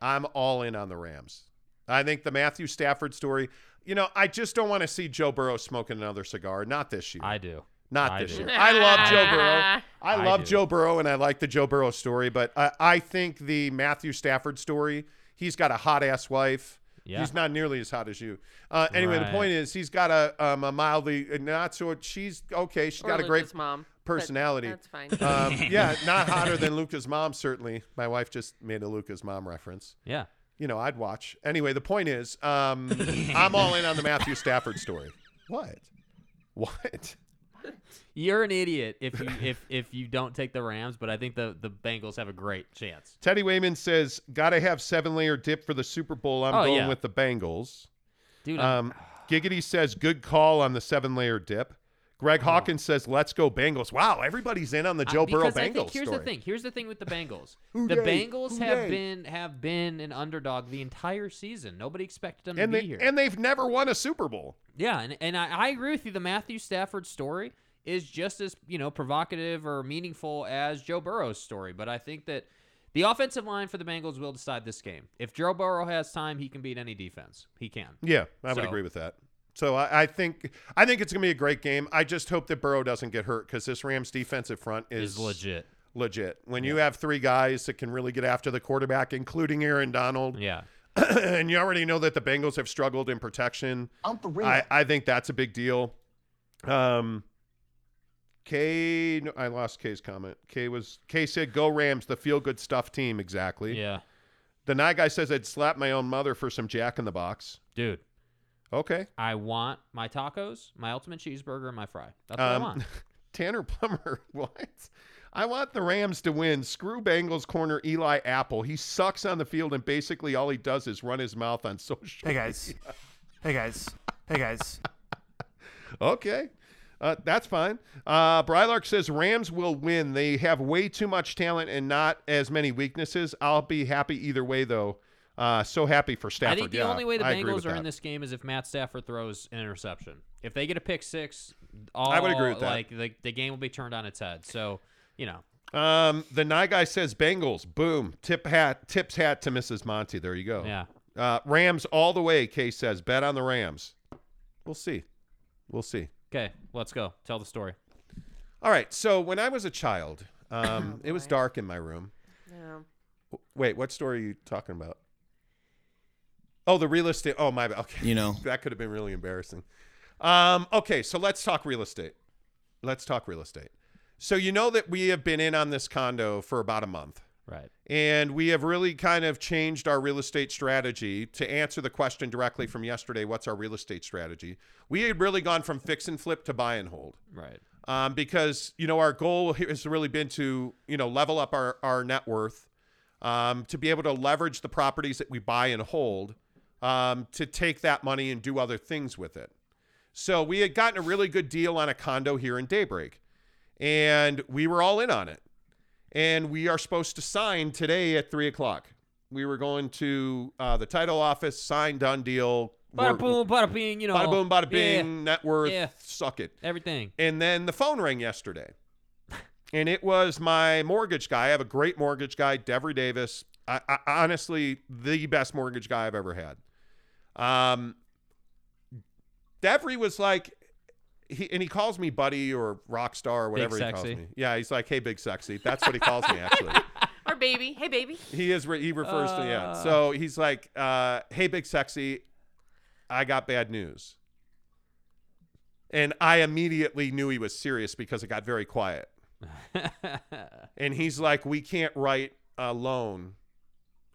I'm all in on the Rams. I think the Matthew Stafford story. You know, I just don't want to see Joe Burrow smoking another cigar. Not this year.
I do.
Not
I
this
do.
year. I love Joe Burrow. I,
I
love
do.
Joe Burrow, and I like the Joe Burrow story. But I, I think the Matthew Stafford story. He's got a hot ass wife.
Yeah.
He's not nearly as hot as you. Uh, anyway, the point is, he's got a um, a mildly not so. She's okay. She's
Or
got a great
mom.
personality.
That's fine.
Um, yeah, not hotter than Luka's mom. Certainly, my wife just made a Luka's mom reference
Yeah.
you know, I'd watch. Anyway, the point is, um, I'm all in on the Matthew Stafford story. What? What?
You're an idiot if you if if you don't take the Rams, but I think the the Bengals have a great chance.
Teddy Wayman says, "Gotta have seven layer dip for the Super Bowl." I'm
Oh,
going
yeah.
with the Bengals.
Dude,
Um, Giggity says, "Good call on the seven layer dip." Greg Hawkins says, "Let's go Bengals." Wow, everybody's in on the Joe Burrow
because I
Bengals
think here's
story.
the thing. Here's the thing with the Bengals. The? Bengals have been have been an underdog the entire season. Nobody expected them
And
to
they
be here.
and they've never won a Super Bowl.
yeah, and, and I, I agree with you. The Matthew Stafford story is just as you know provocative or meaningful as Joe Burrow's story. But I think that the offensive line for the Bengals will decide this game. If Joe Burrow has time, he can beat any defense. He can.
Yeah, I would
So-
agree with that. So I, I think I think it's gonna be a great game. I just hope that Burrow doesn't get hurt because this Rams defensive front is,
Is legit.
Legit. When you have three guys that can really get after the quarterback, including Aaron Donald,
Yeah.
and you already know that the Bengals have struggled in protection.
I'm for real.
I, I think that's a big deal. Um, K, no, I lost K's comment. K was K said, "Go Rams, the feel good stuff team." Exactly.
Yeah.
The night guy says I'd slap my own mother for some Jack in the Box.
Dude.
Okay.
I want my tacos, my ultimate cheeseburger, and my fry. That's what I
Um,
want.
Tanner Plummer, what? I want the Rams to win. Screw Bengals corner Eli Apple. He sucks on the field, and basically all he does is run his mouth on social.
Hey guys. Hey guys. Hey guys.
Okay. Uh, that's fine. Uh, Brylark says Rams will win. They have way too much talent and not as many weaknesses. I'll be happy either way, though. Uh, so happy for Stafford.
I think the
Yeah,
only way the
I
Bengals
with
are in this game is if Matt Stafford throws an interception. If they get a pick six, all,
I would agree with that.
Like the, the game will be turned on its head. So, you know,
Um, the night guy says Bengals. Boom. Tip hat. Tips hat to Mrs. Monty. There you go.
Yeah.
Uh, Rams all the way. Case says bet on the Rams. We'll see. We'll see.
okay, let's go. Tell the story.
All right. So when I was a child, um, it was dark in my room.
Yeah.
Wait, what story are you talking about? Oh, the real estate. Oh, my bad. Okay.
You know.
that could have been really embarrassing. Um, okay, so let's talk real estate. Let's talk real estate. So you know that we have been in on this condo for about a month.
Right.
And we have really kind of changed our real estate strategy to answer the question directly from yesterday what's our real estate strategy? We had really gone from fix and flip to buy and hold
Right.
um, because you know our goal here has really been to you know level up our our net worth, um, to be able to leverage the properties that we buy and hold, um, to take that money and do other things with it. So we had gotten a really good deal on a condo here in Daybreak, and we were all in on it. And we are supposed to sign today at three o'clock. We were going to uh, the title office, sign, done deal.
Bada boom, bada bing, you know.
Bada boom, bada
yeah,
bing, net worth,
Yeah.
suck it.
Everything.
And then the phone rang yesterday. And it was my mortgage guy. I have a great mortgage guy, Devery Davis. I, I, honestly, the best mortgage guy I've ever had. Um, Devery was like, he and he calls me buddy or rock star or whatever he calls me. Yeah, he's like, hey, big sexy. That's what he calls me actually.
Or baby. Hey, baby.
He is. Re- he refers to yeah.
Uh.
So he's like, uh, "Hey, big sexy, I got bad news." And I immediately knew he was serious because it got very quiet. and he's like, "We can't write a loan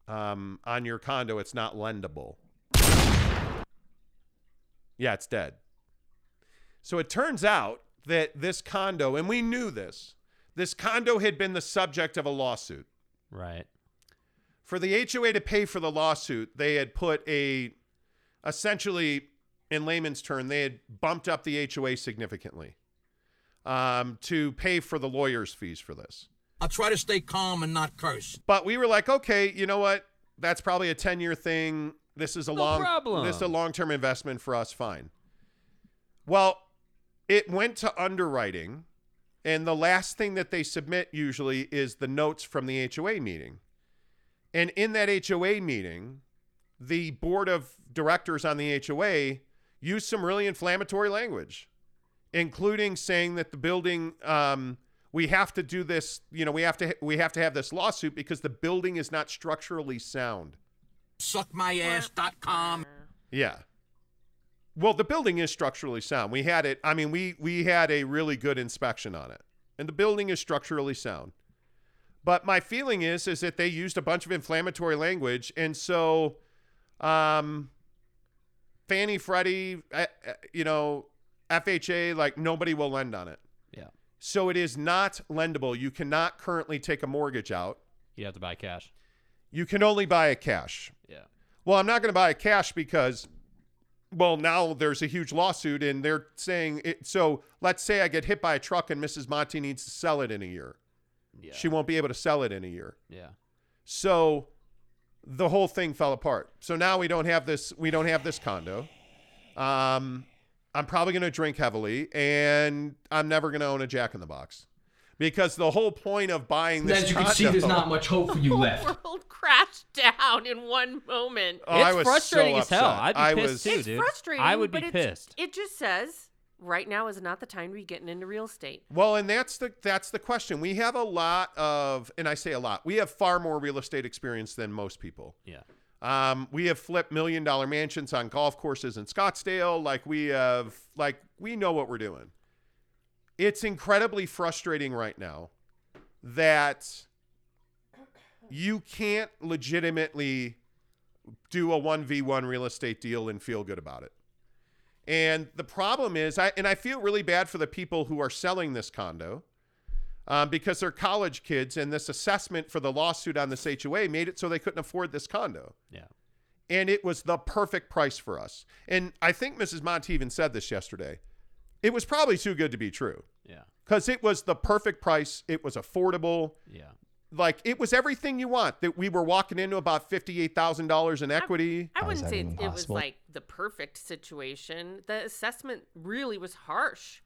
um, on your condo. It's not lendable." Yeah, it's dead. So it turns out that this condo, and we knew this, this condo had been the subject of a lawsuit
right.
for the HOA to pay for the lawsuit, they had put a essentially, in layman's term, they had bumped up the HOA significantly um, to pay for the lawyer's fees for this.
I'll try to stay calm and not curse.
But we were like, okay, you know what? That's probably a ten year thing. This is a
No
long
problem.
this is a long term investment for us. Fine. Well, it went to underwriting, and the last thing that they submit usually is the notes from the HOA meeting. And in that HOA meeting, the board of directors on the HOA used some really inflammatory language, including saying that the building um, we have to do this, you know, we have to we have to have this lawsuit because the building is not structurally sound.
Suckmyass.com.
Yeah. Well, the building is structurally sound. We had it. I mean, we we had a really good inspection on it, and the building is structurally sound. But my feeling is is that they used a bunch of inflammatory language, and so, um, Fannie Freddie, uh, uh, you know, FHA, like nobody will lend on it.
Yeah.
So it is not lendable. You cannot currently take a mortgage out.
You have to buy cash.
You can only buy it cash. Well, I'm not going to buy it cash because, well, now there's a huge lawsuit and they're saying it. So let's say I get hit by a truck and Mrs. Monty needs to sell it in a year.
Yeah.
She won't be able to sell it in a year.
Yeah.
So the whole thing fell apart. So now we don't have this. We don't have this condo. Um, I'm probably going to drink heavily, and I'm never going to own a Jack in the Box because the whole point of buying this
As you can see, there's not much hope for you left.
The World crashed down in one moment.
Oh, I
it's
was so
frustrating as hell.
upset.
I'd be
I
pissed
was-
too,
it's
dude.
frustrating.
I would be
but it's-
pissed.
It just says right now is not the time to be getting into real estate.
Well, and that's the that's the question. We have a lot of, and I say a lot. We have far more real estate experience than most people.
Yeah.
Um, we have flipped million dollar mansions on golf courses in Scottsdale. Like we have, like we know what we're doing. It's incredibly frustrating right now that you can't legitimately do a 1v1 real estate deal and feel good about it. And the problem is, I and I feel really bad for the people who are selling this condo um, because they're college kids, and this assessment for the lawsuit on this HOA made it so they couldn't afford this condo.
Yeah.
And it was the perfect price for us. And I think Mrs. Monty even said this yesterday. It was probably too good to be true
Yeah.
because it was the perfect price. It was affordable.
Yeah.
Like it was everything you want. That we were walking into about fifty-eight thousand dollars in equity.
I wouldn't say it was like the perfect situation. The assessment really was harsh.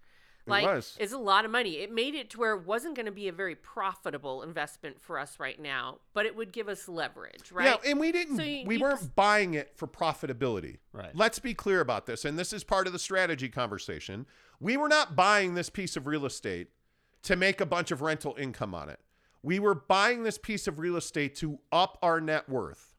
It
Like
was.
it's a lot of money. It made it to where it wasn't going to be a very profitable investment for us right now, but it would give us leverage, right?
Yeah, and we didn't.
So you-
we
you
weren't
just-
buying it for profitability.
Right.
Let's be clear about this, and this is part of the strategy conversation. We were not buying this piece of real estate to make a bunch of rental income on it. We were buying this piece of real estate to up our net worth.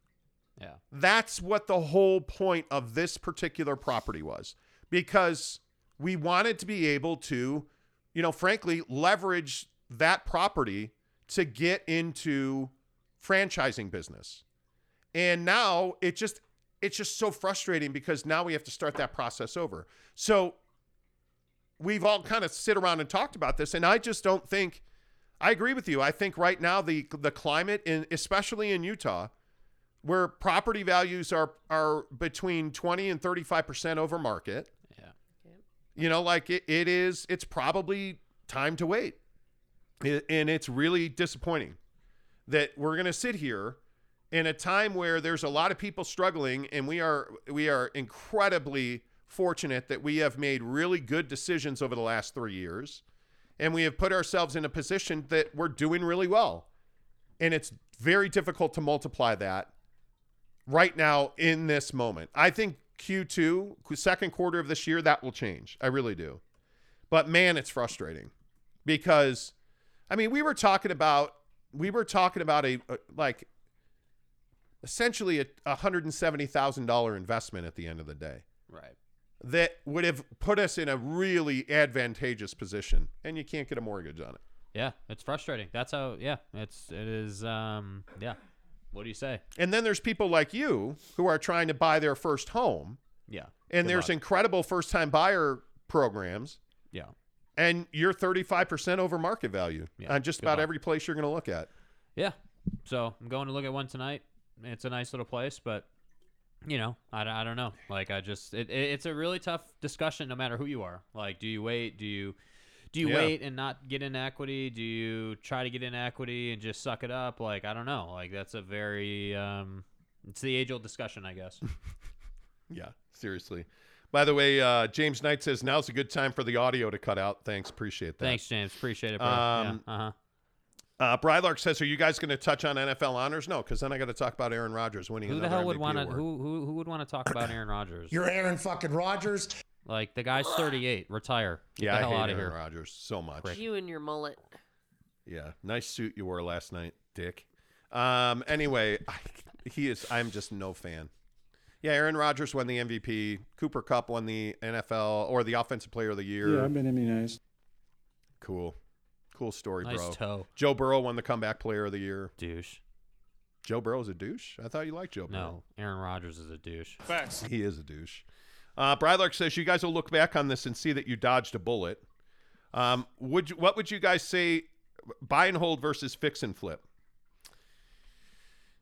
Yeah.
That's what the whole point of this particular property was because we wanted to be able to, you know, frankly, leverage that property to get into franchising business. And now it just it's just so frustrating because now we have to start that process over. So we've all kind of sit around and talked about this and I just don't think I agree with you. I think right now the the climate in especially in Utah where property values are are between 20 and 35% over market.
Yeah.
You know, like it, it is it's probably time to wait. It, and it's really disappointing that we're going to sit here in a time where there's a lot of people struggling and we are we are incredibly fortunate that we have made really good decisions over the last 3 years and we have put ourselves in a position that we're doing really well. And it's very difficult to multiply that right now in this moment. I think Q2, second quarter of this year, that will change. I really do. But man, it's frustrating because, I mean, we were talking about we were talking about a, a like essentially a hundred and seventy thousand dollar investment at the end of the day
Right.
That would have put us in a really advantageous position, and you can't get a mortgage on it.
Yeah, it's frustrating. That's how. Yeah, it's it is. Um, yeah. What do you say?
And then there's people like you who are trying to buy their first home,
Yeah.
and there's
luck.
incredible first time buyer programs,
yeah.
and you're 35% over market value
Yeah,
on just about
luck.
every place you're going to look at.
Yeah. So I'm going to look at one tonight. It's a nice little place, but you know, I, I don't know. Like I just, it, it, it's a really tough discussion no matter who you are. Like, do you wait? Do you, do you
Yeah.
wait and not get in equity? Do you try to get in equity and just suck it up? Like, I don't know. Like that's a very, um, it's the age old discussion, I guess.
Yeah, seriously. By the way, uh, James Knight says now's a good time for the audio to cut out. Thanks, appreciate that.
Thanks, James. Appreciate it, bro.
Um,
yeah. Uh huh.
Uh, Brylark says, "Are you guys going to touch on NFL honors?" No, because then I got to talk about Aaron Rodgers winning.
Who the
another
hell would want to? Who, who who would want to talk about Aaron Rodgers?
You're Aaron fucking Rodgers.
Like the guy's 38. Retire. Get
Yeah,
the
I
hell
hate
out of
Aaron
here.
Rodgers so much.
You and your mullet.
Yeah, nice suit you wore last night, Dick. Um, anyway, I, he is. I'm just no fan. Yeah, Aaron Rodgers won the MVP. Cooper Kupp won the NFL or the Offensive Player of the Year.
Yeah, I've been immunized.
Cool, cool story,
Nice
bro.
toe.
Joe Burrow won the Comeback Player of the Year.
Douche.
Joe Burrow's a douche. I thought you liked Joe Burrow.
No, Aaron Rodgers is a douche.
Facts.
He is a douche. Uh, Brylark says you guys will look back on this and see that you dodged a bullet. Um, would you, what would you guys say? Buy and hold versus fix and flip.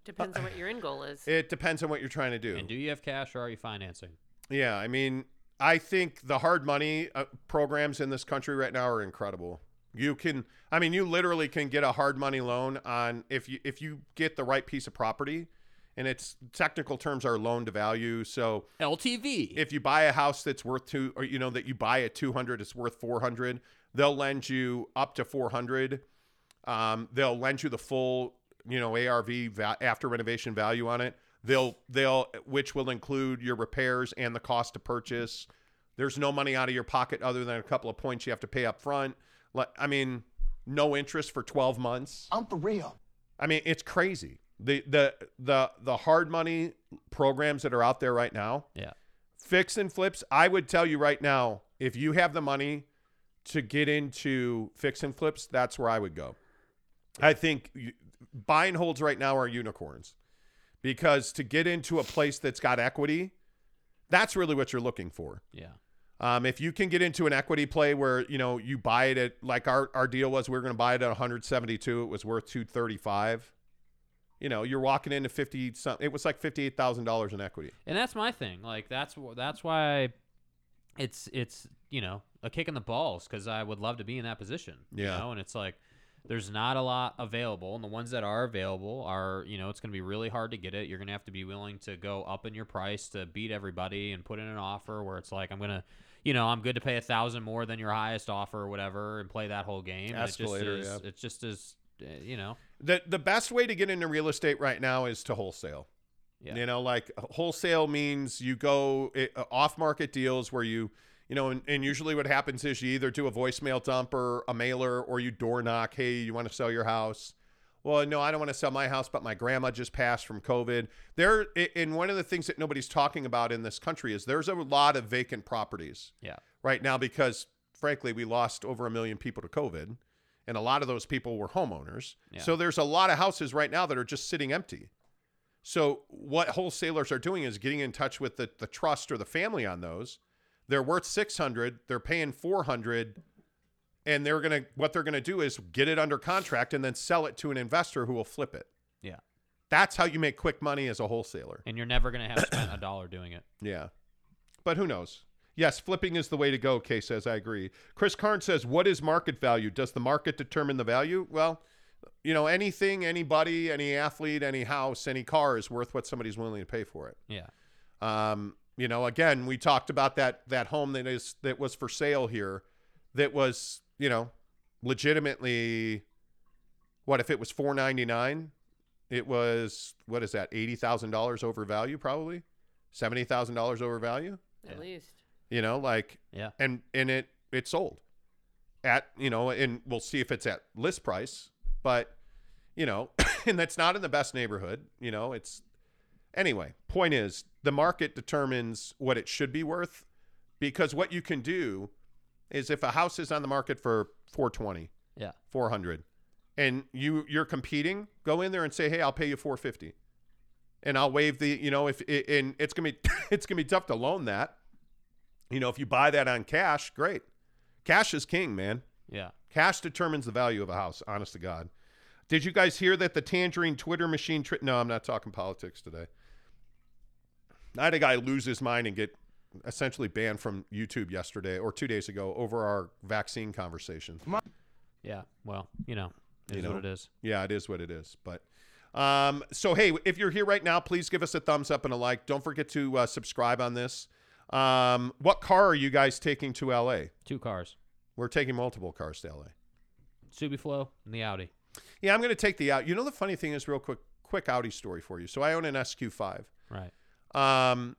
Depends on what your end goal is.
It depends on what you're trying to do.
And do you have cash or are you financing?
Yeah, I mean, I think the hard money uh, programs in this country right now are incredible. You can, I mean, you literally can get a hard money loan on if you if you get the right piece of property, and its technical terms are loan to value. So
LTV.
if you buy a house that's worth two, or you know that you buy at two hundred, it's worth four hundred. They'll lend you up to four hundred. Um, they'll lend you the full, you know, ARV va- after renovation value on it. They'll they'll which will include your repairs and the cost to purchase. There's no money out of your pocket other than a couple of points you have to pay up front. Like I mean, no interest for 12 months.
I'm for real.
I mean, it's crazy. The the the the hard money programs that are out there right now.
Yeah.
Fix and flips, I would tell you right now, if you have the money to get into fix and flips, that's where I would go. I think you- buy and holds right now are unicorns because to get into a place that's got equity, that's really what you're looking for.
Yeah.
Um, if you can get into an equity play where you know you buy it at like our, our deal was we were going to buy it at 172, it was worth 235. You know, you're walking into 50 something. It was like fifty-eight thousand dollars in equity.
And that's my thing. Like that's that's why it's it's you know a kick in the balls because I would love to be in that position.
Yeah.
You know, and it's like there's not a lot available, and the ones that are available are you know it's going to be really hard to get it. You're going to have to be willing to go up in your price to beat everybody and put in an offer where it's like I'm gonna. You know, I'm good to pay a thousand more than your highest offer or whatever, and play that whole game.
Escalator,
it just is,
yeah.
It's just as, uh, you know,
The the best way to get into real estate right now is to wholesale.
Yeah.
You know, like wholesale means you go uh, off market deals where you, you know, and, and usually what happens is you either do a voicemail dump or a mailer or you door knock, hey, you want to sell your house? Well, no, I don't want to sell my house, but my grandma just passed from COVID. There, and one of the things that nobody's talking about in this country is there's a lot of vacant properties
yeah.
right now because, frankly, we lost over a million people to COVID, and a lot of those people were homeowners.
Yeah.
So there's a lot of houses right now that are just sitting empty. So what wholesalers are doing is getting in touch with the, the trust or the family on those. They're worth 600, they're paying 400 and they're going to what they're going to do is get it under contract and then sell it to an investor who will flip it.
Yeah.
That's how you make quick money as a wholesaler.
And you're never going to have spent a dollar doing it.
Yeah. But who knows? Yes, flipping is the way to go, Kay says. I agree. Chris Karn says, What is market value? Does the market determine the value? Well, you know, anything, anybody, any athlete, any house, any car is worth what somebody's willing to pay for it.
Yeah.
Um, you know, again, we talked about that that home that is that was for sale here that was, you know, legitimately what if it was 499? It was what is that? $80,000 over value probably? $70,000 over value?
At least.
You know, like
Yeah.
and and it it sold. at you know, and we'll see if it's at list price. But you know, and that's not in the best neighborhood. You know, it's anyway. Point is, the market determines what it should be worth, because what you can do is if a house is on the market for 420,
Yeah.
400, and you you're competing, go in there and say, hey, I'll pay you 450, and I'll waive the you know if and it's gonna be it's gonna be tough to loan that. You know, if you buy that on cash, great. Cash is king, man.
Yeah.
Cash determines the value of a house, honest to God. Did you guys hear that the Tangerine Twitter machine? Tri- no, I'm not talking politics today. I had a guy lose his mind and get essentially banned from YouTube yesterday or two days ago over our vaccine conversation.
Yeah. Well, you know, it
You
is
know?
what it is.
Yeah, it is what it is. But um, so hey, if you're here right now, please give us a thumbs up and a like. Don't forget to uh, subscribe on this. Um, what car are you guys taking to LA?
Two cars.
We're taking multiple cars to LA.
Subiflow and the Audi.
Yeah, I'm going to take the out. You know, the funny thing is, real quick, quick Audi story for you. So I own an SQ5.
Right.
Um,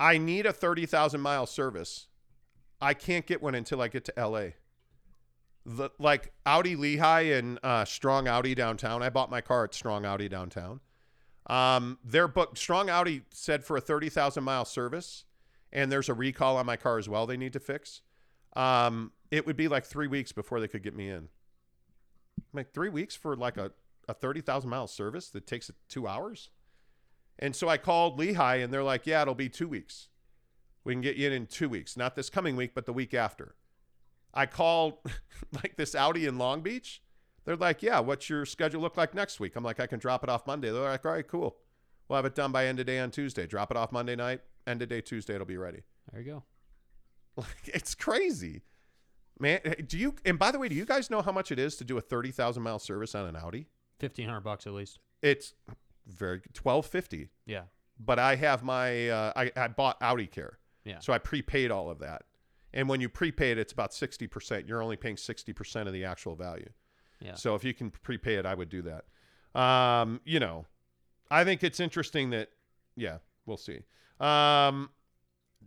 I need a 30,000 mile service. I can't get one until I get to LA. The, like Audi Lehi and uh, Strong Audi downtown. I bought my car at Strong Audi downtown. Um, their book Strong Audi said for a 30,000 mile service, and there's a recall on my car as well. They need to fix. Um, it would be like three weeks before they could get me in. Like three weeks for like a, a 30,000 mile service that takes two hours. And so I called Lehi and they're like, yeah, it'll be two weeks. We can get you in in two weeks, not this coming week, but the week after. I called like this Audi in Long Beach. They're like, yeah, what's your schedule look like next week? I'm like, I can drop it off Monday. They're like, all right, cool. We'll have it done by end of day on Tuesday. Drop it off Monday night. End of day Tuesday, it'll be ready.
There you go.
Like, it's crazy. Man, eh, do you, and by the way, do you guys know how much it is to do a 30,000 mile service on an Audi?
Fifteen hundred bucks at least.
It's very 1250.
Yeah.
But I have my uh, I, I bought Audi Care.
Yeah.
So I prepaid all of that. And when you prepay it, it's about 60%. You're only paying 60% of the actual value.
Yeah.
So if you can prepay it, I would do that. Um, you know, I think it's interesting that, yeah, we'll see. Um,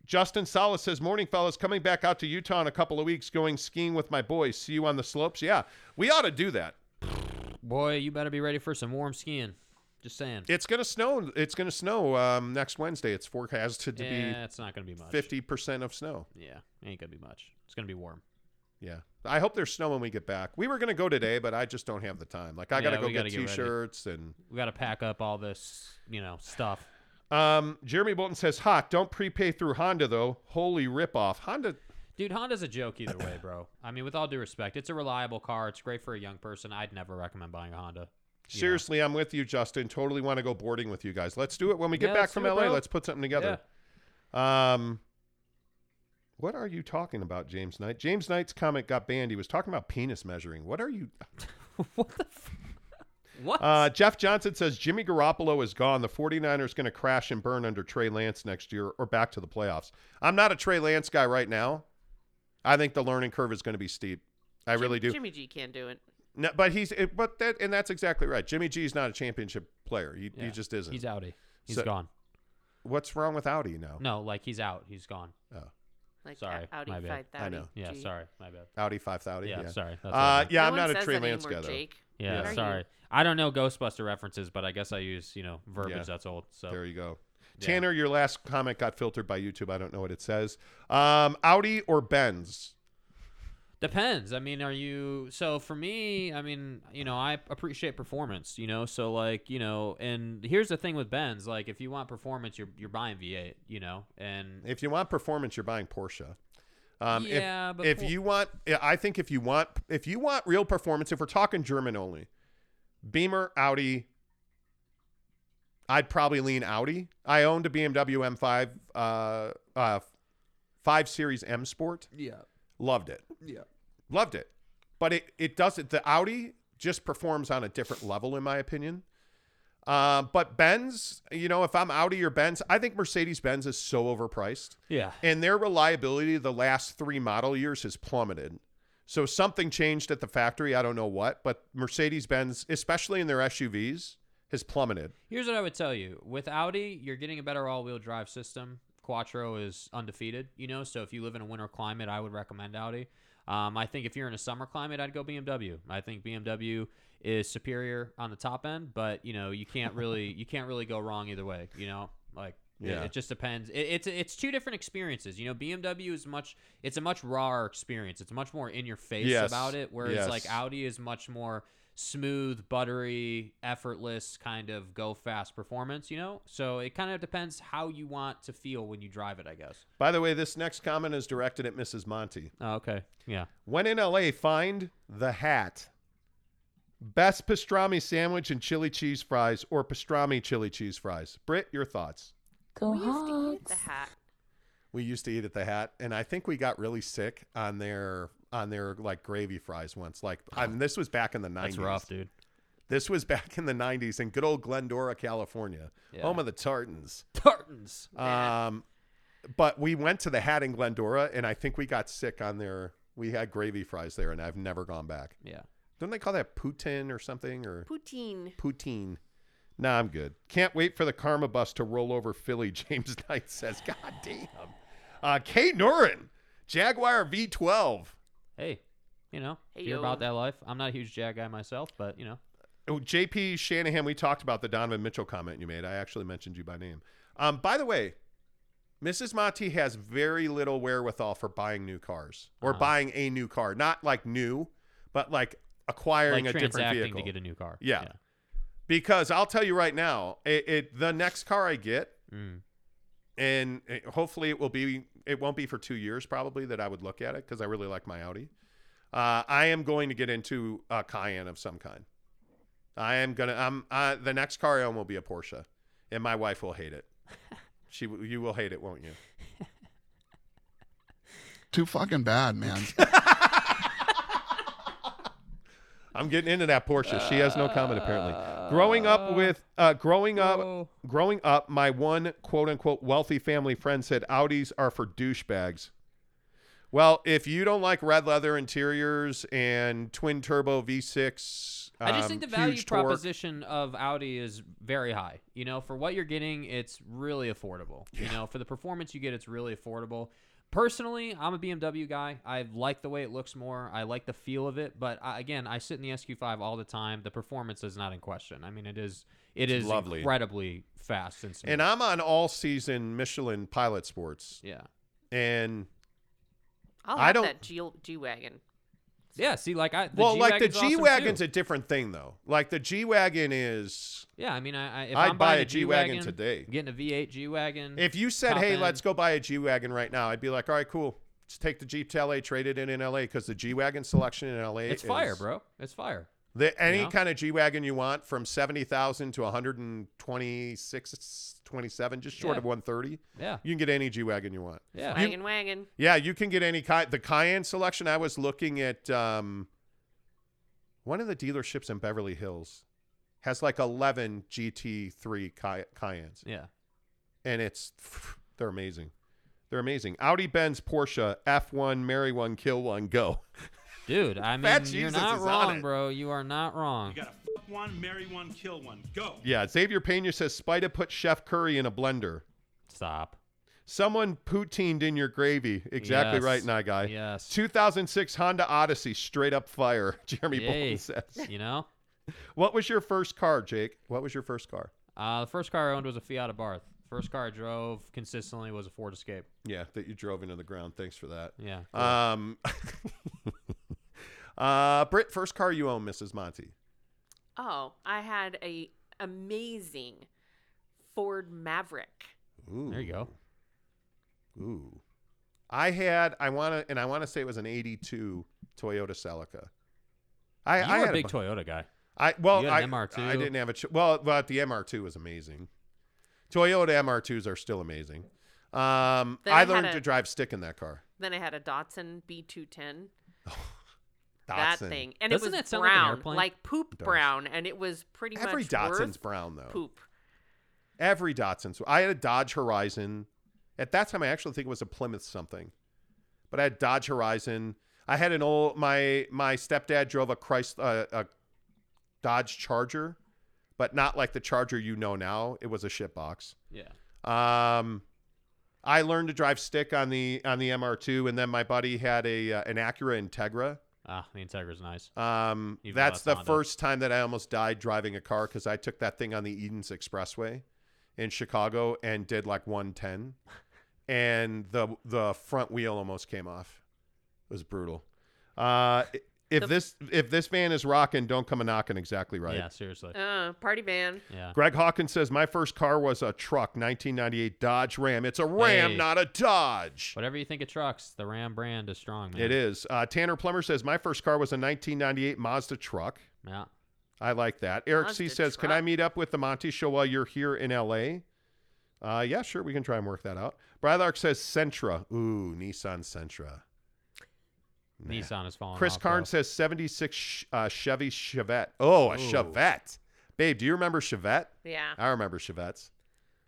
Justin Salas says, Morning, fellas. Coming back out to Utah in a couple of weeks, going skiing with my boys. See you on the slopes. Yeah, we ought to do that.
Boy, you better be ready for some warm skiing. Just saying.
It's gonna snow. It's gonna snow um, next Wednesday. It's forecasted to
yeah,
be
it's not gonna be much.
fifty percent of snow.
Yeah, ain't gonna be much. It's gonna be warm.
Yeah, I hope there's snow when we get back. We were gonna go today, but I just don't have the time. Like I gotta go get
gotta get ready.
t-shirts and.
We got to pack up all this, you know, stuff.
Um, Jeremy Bolton says, "Hot, don't prepay through Honda though. Holy ripoff. Honda.
Dude, Honda's a joke either way, bro. I mean, with all due respect, it's a reliable car. It's great for a young person. I'd never recommend buying a Honda.
Seriously, I'm with you, Justin. Totally want to go boarding with you guys. Let's do it when we get
Yeah,
back from
it,
LA. Let's put something together. Um, what are you talking about, James Knight? James Knight's comment got banned. He was talking about penis measuring. What are you?
What? the?
Uh, Jeff Johnson says Jimmy Garoppolo is gone. The 49ers going to crash and burn under Trey Lance next year or back to the playoffs. I'm not a Trey Lance guy right now. I think the learning curve is going to be steep. I really do.
Jimmy G can't do it.
No, but he's but that and that's exactly right. Jimmy G's not a championship player. He,
Yeah.
he just isn't.
He's Audi. He's
So-
gone.
What's wrong with Audi now?
No, like he's out. He's gone.
Oh.
Like
sorry,
Audi
my bad.
5000
I know.
Yeah,
G.
sorry, my bad.
Audi 5000.
Yeah,
Yeah,
sorry, that's I
Uh,
meant.
yeah,
No
I'm not a
says
Trey Lance guy though.
Jake.
Yeah, sorry.
you?
I don't know Ghostbuster references, but I guess I use you know verbiage
Yeah.
that's old. So
There you go.
Yeah.
Tanner, your last comment got filtered by YouTube. I don't know what it says. Um, Audi or Benz?
Depends. I mean, are you so for me, I mean, you know, I appreciate performance, you know, so like, you know, and here's the thing with Benz, like if you want performance, you're you're buying V8, you know, and
If you want performance, you're buying Porsche. Um, if-
Yeah, but
if
Por-
you want, I think if you want, if you want real performance, if we're talking German only, Beamer, Audi. I'd probably lean Audi. I owned a BMW M5, uh, uh, five Series M Sport.
Yeah.
Loved it.
Yeah.
Loved it. But it, it doesn't, the Audi just performs on a different level, in my opinion. Uh, but Benz, you know, if I'm Audi or Benz, I think Mercedes Benz is so overpriced.
Yeah.
And their reliability the last three model years has plummeted. So something changed at the factory. I don't know what, but Mercedes Benz, especially in their SUVs, has plummeted.
Here's what I would tell you. With Audi, you're getting a better all-wheel drive system. Quattro is undefeated, you know, so if you live in a winter climate, I would recommend Audi. Um, I think if you're in a summer climate, I'd go BMW. I think BMW is superior on the top end, but you know you can't really you can't really go wrong either way. You know, like it-
Yeah.
it, just depends. It, it's it's two different experiences. You know, BMW is much it's a much rawer experience. It's much more in your face
Yes.
about it, whereas
Yes.
like Audi is much more smooth, buttery, effortless kind of go fast performance. You know, so it kind of depends how you want to feel when you drive it. I guess.
By the way, this next comment is directed at Mrs. Monty.
Oh, okay. Yeah.
When in LA, find the hat. Best pastrami sandwich and chili cheese fries or pastrami chili cheese fries. Britt, your thoughts?
we used to eat the hat.
We used to eat at the hat, and I think we got really sick on their on their like gravy fries once. Like, I mean, this was back in the nineties.
That's rough, dude.
This was back in the nineties in good old Glendora, California,
Yeah.
home of the Tartans.
Tartans.
Um, but we went to the hat in Glendora, and I think we got sick on their. We had gravy fries there, and I've never gone back.
Yeah.
Don't they call that poutine or something or
Poutine.
poutine? Nah, I'm good. Can't wait for the karma bus to roll over Philly. James Knight says, "God damn." Uh, Kate Norin, Jaguar V12.
Hey, you know,
Hey,
if you're
yo.
about that life. I'm not a huge Jag guy myself, but you know.
Oh, JP Shanahan, we talked about the Donovan Mitchell comment you made. I actually mentioned you by name. Um, by the way, Mrs. Monty has very little wherewithal for buying new cars or
Uh-huh.
buying a new car. Not like new, but like acquiring
like
a different vehicle
to get a new car.
Yeah. Because I'll tell you right now, it, it the next car I get,
Mm.
And hopefully it will be, it won't be for two years probably that I would look at it because I really like my Audi. Uh, I am going to get into a Cayenne of some kind. I am gonna. I'm uh, the next car I own will be a Porsche, and my wife will hate it. She, you will hate it, won't you?
Too fucking bad, man.
I'm getting into that Porsche. She has no comment apparently. Growing up with uh growing up growing up, my one quote unquote wealthy family friend said Audis are for douchebags. Well, if you don't like red leather interiors and twin turbo V6,
I just
um,
think the value
huge torque-
proposition of Audi is very high. You know, for what you're getting, it's really affordable. You know, for the performance you get, it's really affordable. Personally, I'm a BMW guy. I like the way it looks more. I like the feel of it. But uh, again, I sit in the SQ5 all the time. The performance is not in question. I mean, it is it
It's
is
lovely.
incredibly fast and smooth.
And I'm on all season Michelin Pilot Sports.
Yeah.
And
I'll
I
have
don't-
that G G wagon.
Yeah, see, like I the
well, like the
G-Wagon's awesome,
G wagon's a different thing though. Like the G wagon is
Yeah, I mean, I, I if
I'd
I'm
buy a G-Wagon
G-Wagon
today.
getting a V8 G wagon.
If you said, "Hey,
end,
let's go buy a G wagon right now," I'd be like, "All right, cool. Let's take the Jeep to LA, trade it in in LA because the G wagon selection in LA
It's
is
fire, bro. It's fire.
The, any
know?
kind of G wagon you want, from seventy thousand to one hundred and twenty-six, twenty-seven, just short
Yeah.
of one thirty.
Yeah.
you can get any G wagon you want.
Yeah.
You-
Wagon wagon.
yeah, you can get any kind. The Cayenne selection. I was looking at um, one of the dealerships in Beverly Hills has like eleven GT3 Cay- Cayennes.
Yeah.
and it's they're amazing. They're amazing. Audi, Benz, Porsche, F1, marry one, kill one, go.
Dude, I mean,
Fat
you're
Jesus
not
is on
wrong,
it.
bro. You are not wrong.
You gotta fuck one, marry one, kill one. Go.
Yeah, Xavier Pena says Spida put Chef Curry in a blender.
Stop.
Someone poutined in your gravy. Exactly
Yes.
right, Nye Guy.
Yes.
2006 Honda Odyssey, straight up fire. Jeremy
Yay.
Bolton says.
You know?
What was your first car, Jake? What was your first car?
Uh, the first car I owned was a Fiat Abarth. First car I drove consistently was a Ford Escape.
Yeah, that you drove into the ground. Thanks for that.
Yeah, cool.
Um. uh, Britt, first car you own, Mrs. Monty.
Oh, I had a amazing Ford Maverick.
Ooh.
There you go.
Ooh. I had I want to and I want to say it was an 82 Toyota Celica. I
You
I
were a big
bu-
Toyota guy.
I well
You had
I,
MR2.
I didn't have a ch- well but the MR2 was amazing. Toyota MR2s are still amazing. Um I
I
learned
a-
to drive stick in that car.
Then I had a Datsun B210.
Datsun.
That thing, and
Doesn't
it was
that sound like an
brown,
airplane?
like poop
does.
brown, and it was pretty
Every
much
Datsun's
worth
brown though.
poop.
Every Datsun's. I had a Dodge Horizon. At that time, I actually think it was a Plymouth something, but I had Dodge Horizon. I had an old my my stepdad drove a Christ uh, a Dodge Charger, but not like the Charger you know now. It was a shit box.
Yeah.
Um, I learned to drive stick on the on the MR2, and then my buddy had a uh, an Acura Integra.
Ah, the Integra's nice.
Um,
Even
that's the
Honda.
first time that I almost died driving a car because I took that thing on the Edens Expressway in Chicago and did like 110, and the the front wheel almost came off. It was brutal. Uh, if
The-
this if this van is rocking, don't come a knocking. Exactly right.
Yeah, seriously.
Uh, party van.
Yeah.
Greg Hawkins says my first car was a truck, 1998 Dodge Ram. It's a Ram,
Hey.
not a Dodge.
Whatever you think of trucks, the Ram brand is strong, man.
It is. Uh, Tanner Plummer says my first car was a 1998 Mazda truck.
Yeah.
I like that. Eric C
Mazda
says, "Can I meet up with the Monty Show while you're here in LA?" Uh, yeah, sure. We can try and work that out. Brylark says Sentra. Ooh, Nissan Sentra. Nah.
Nissan is falling
Chris
off,
Karn
though.
says 76 uh, Chevy Chevette. Oh, a
Ooh.
Chevette. Babe, do you remember Chevette?
Yeah.
I remember Chevettes.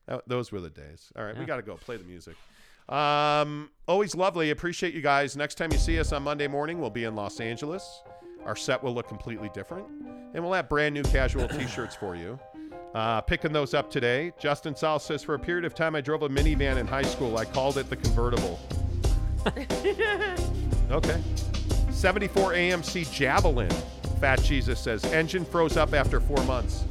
That- those were the days. All right, we got to go play the music. Um, always lovely. Appreciate you guys. Next time you see us on Monday morning, we'll be in Los Angeles. Our set will look completely different, and we'll have brand new casual T-shirts for you. Uh, picking those up today. Justin Sal says, for a period of time, I drove a minivan in high school. I called it the convertible. Okay. 74 AMC Javelin. Fat Jesus says engine froze up after four months.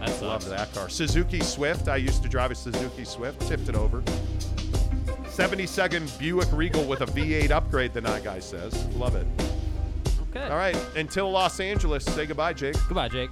That's
Love that car. Suzuki Swift. I used to drive a Suzuki Swift. Tipped it over. 72nd Buick Regal with a V8 upgrade. The night guy says. Love it.
Okay.
All right. Until Los Angeles. Say goodbye, Jake.
Goodbye, Jake.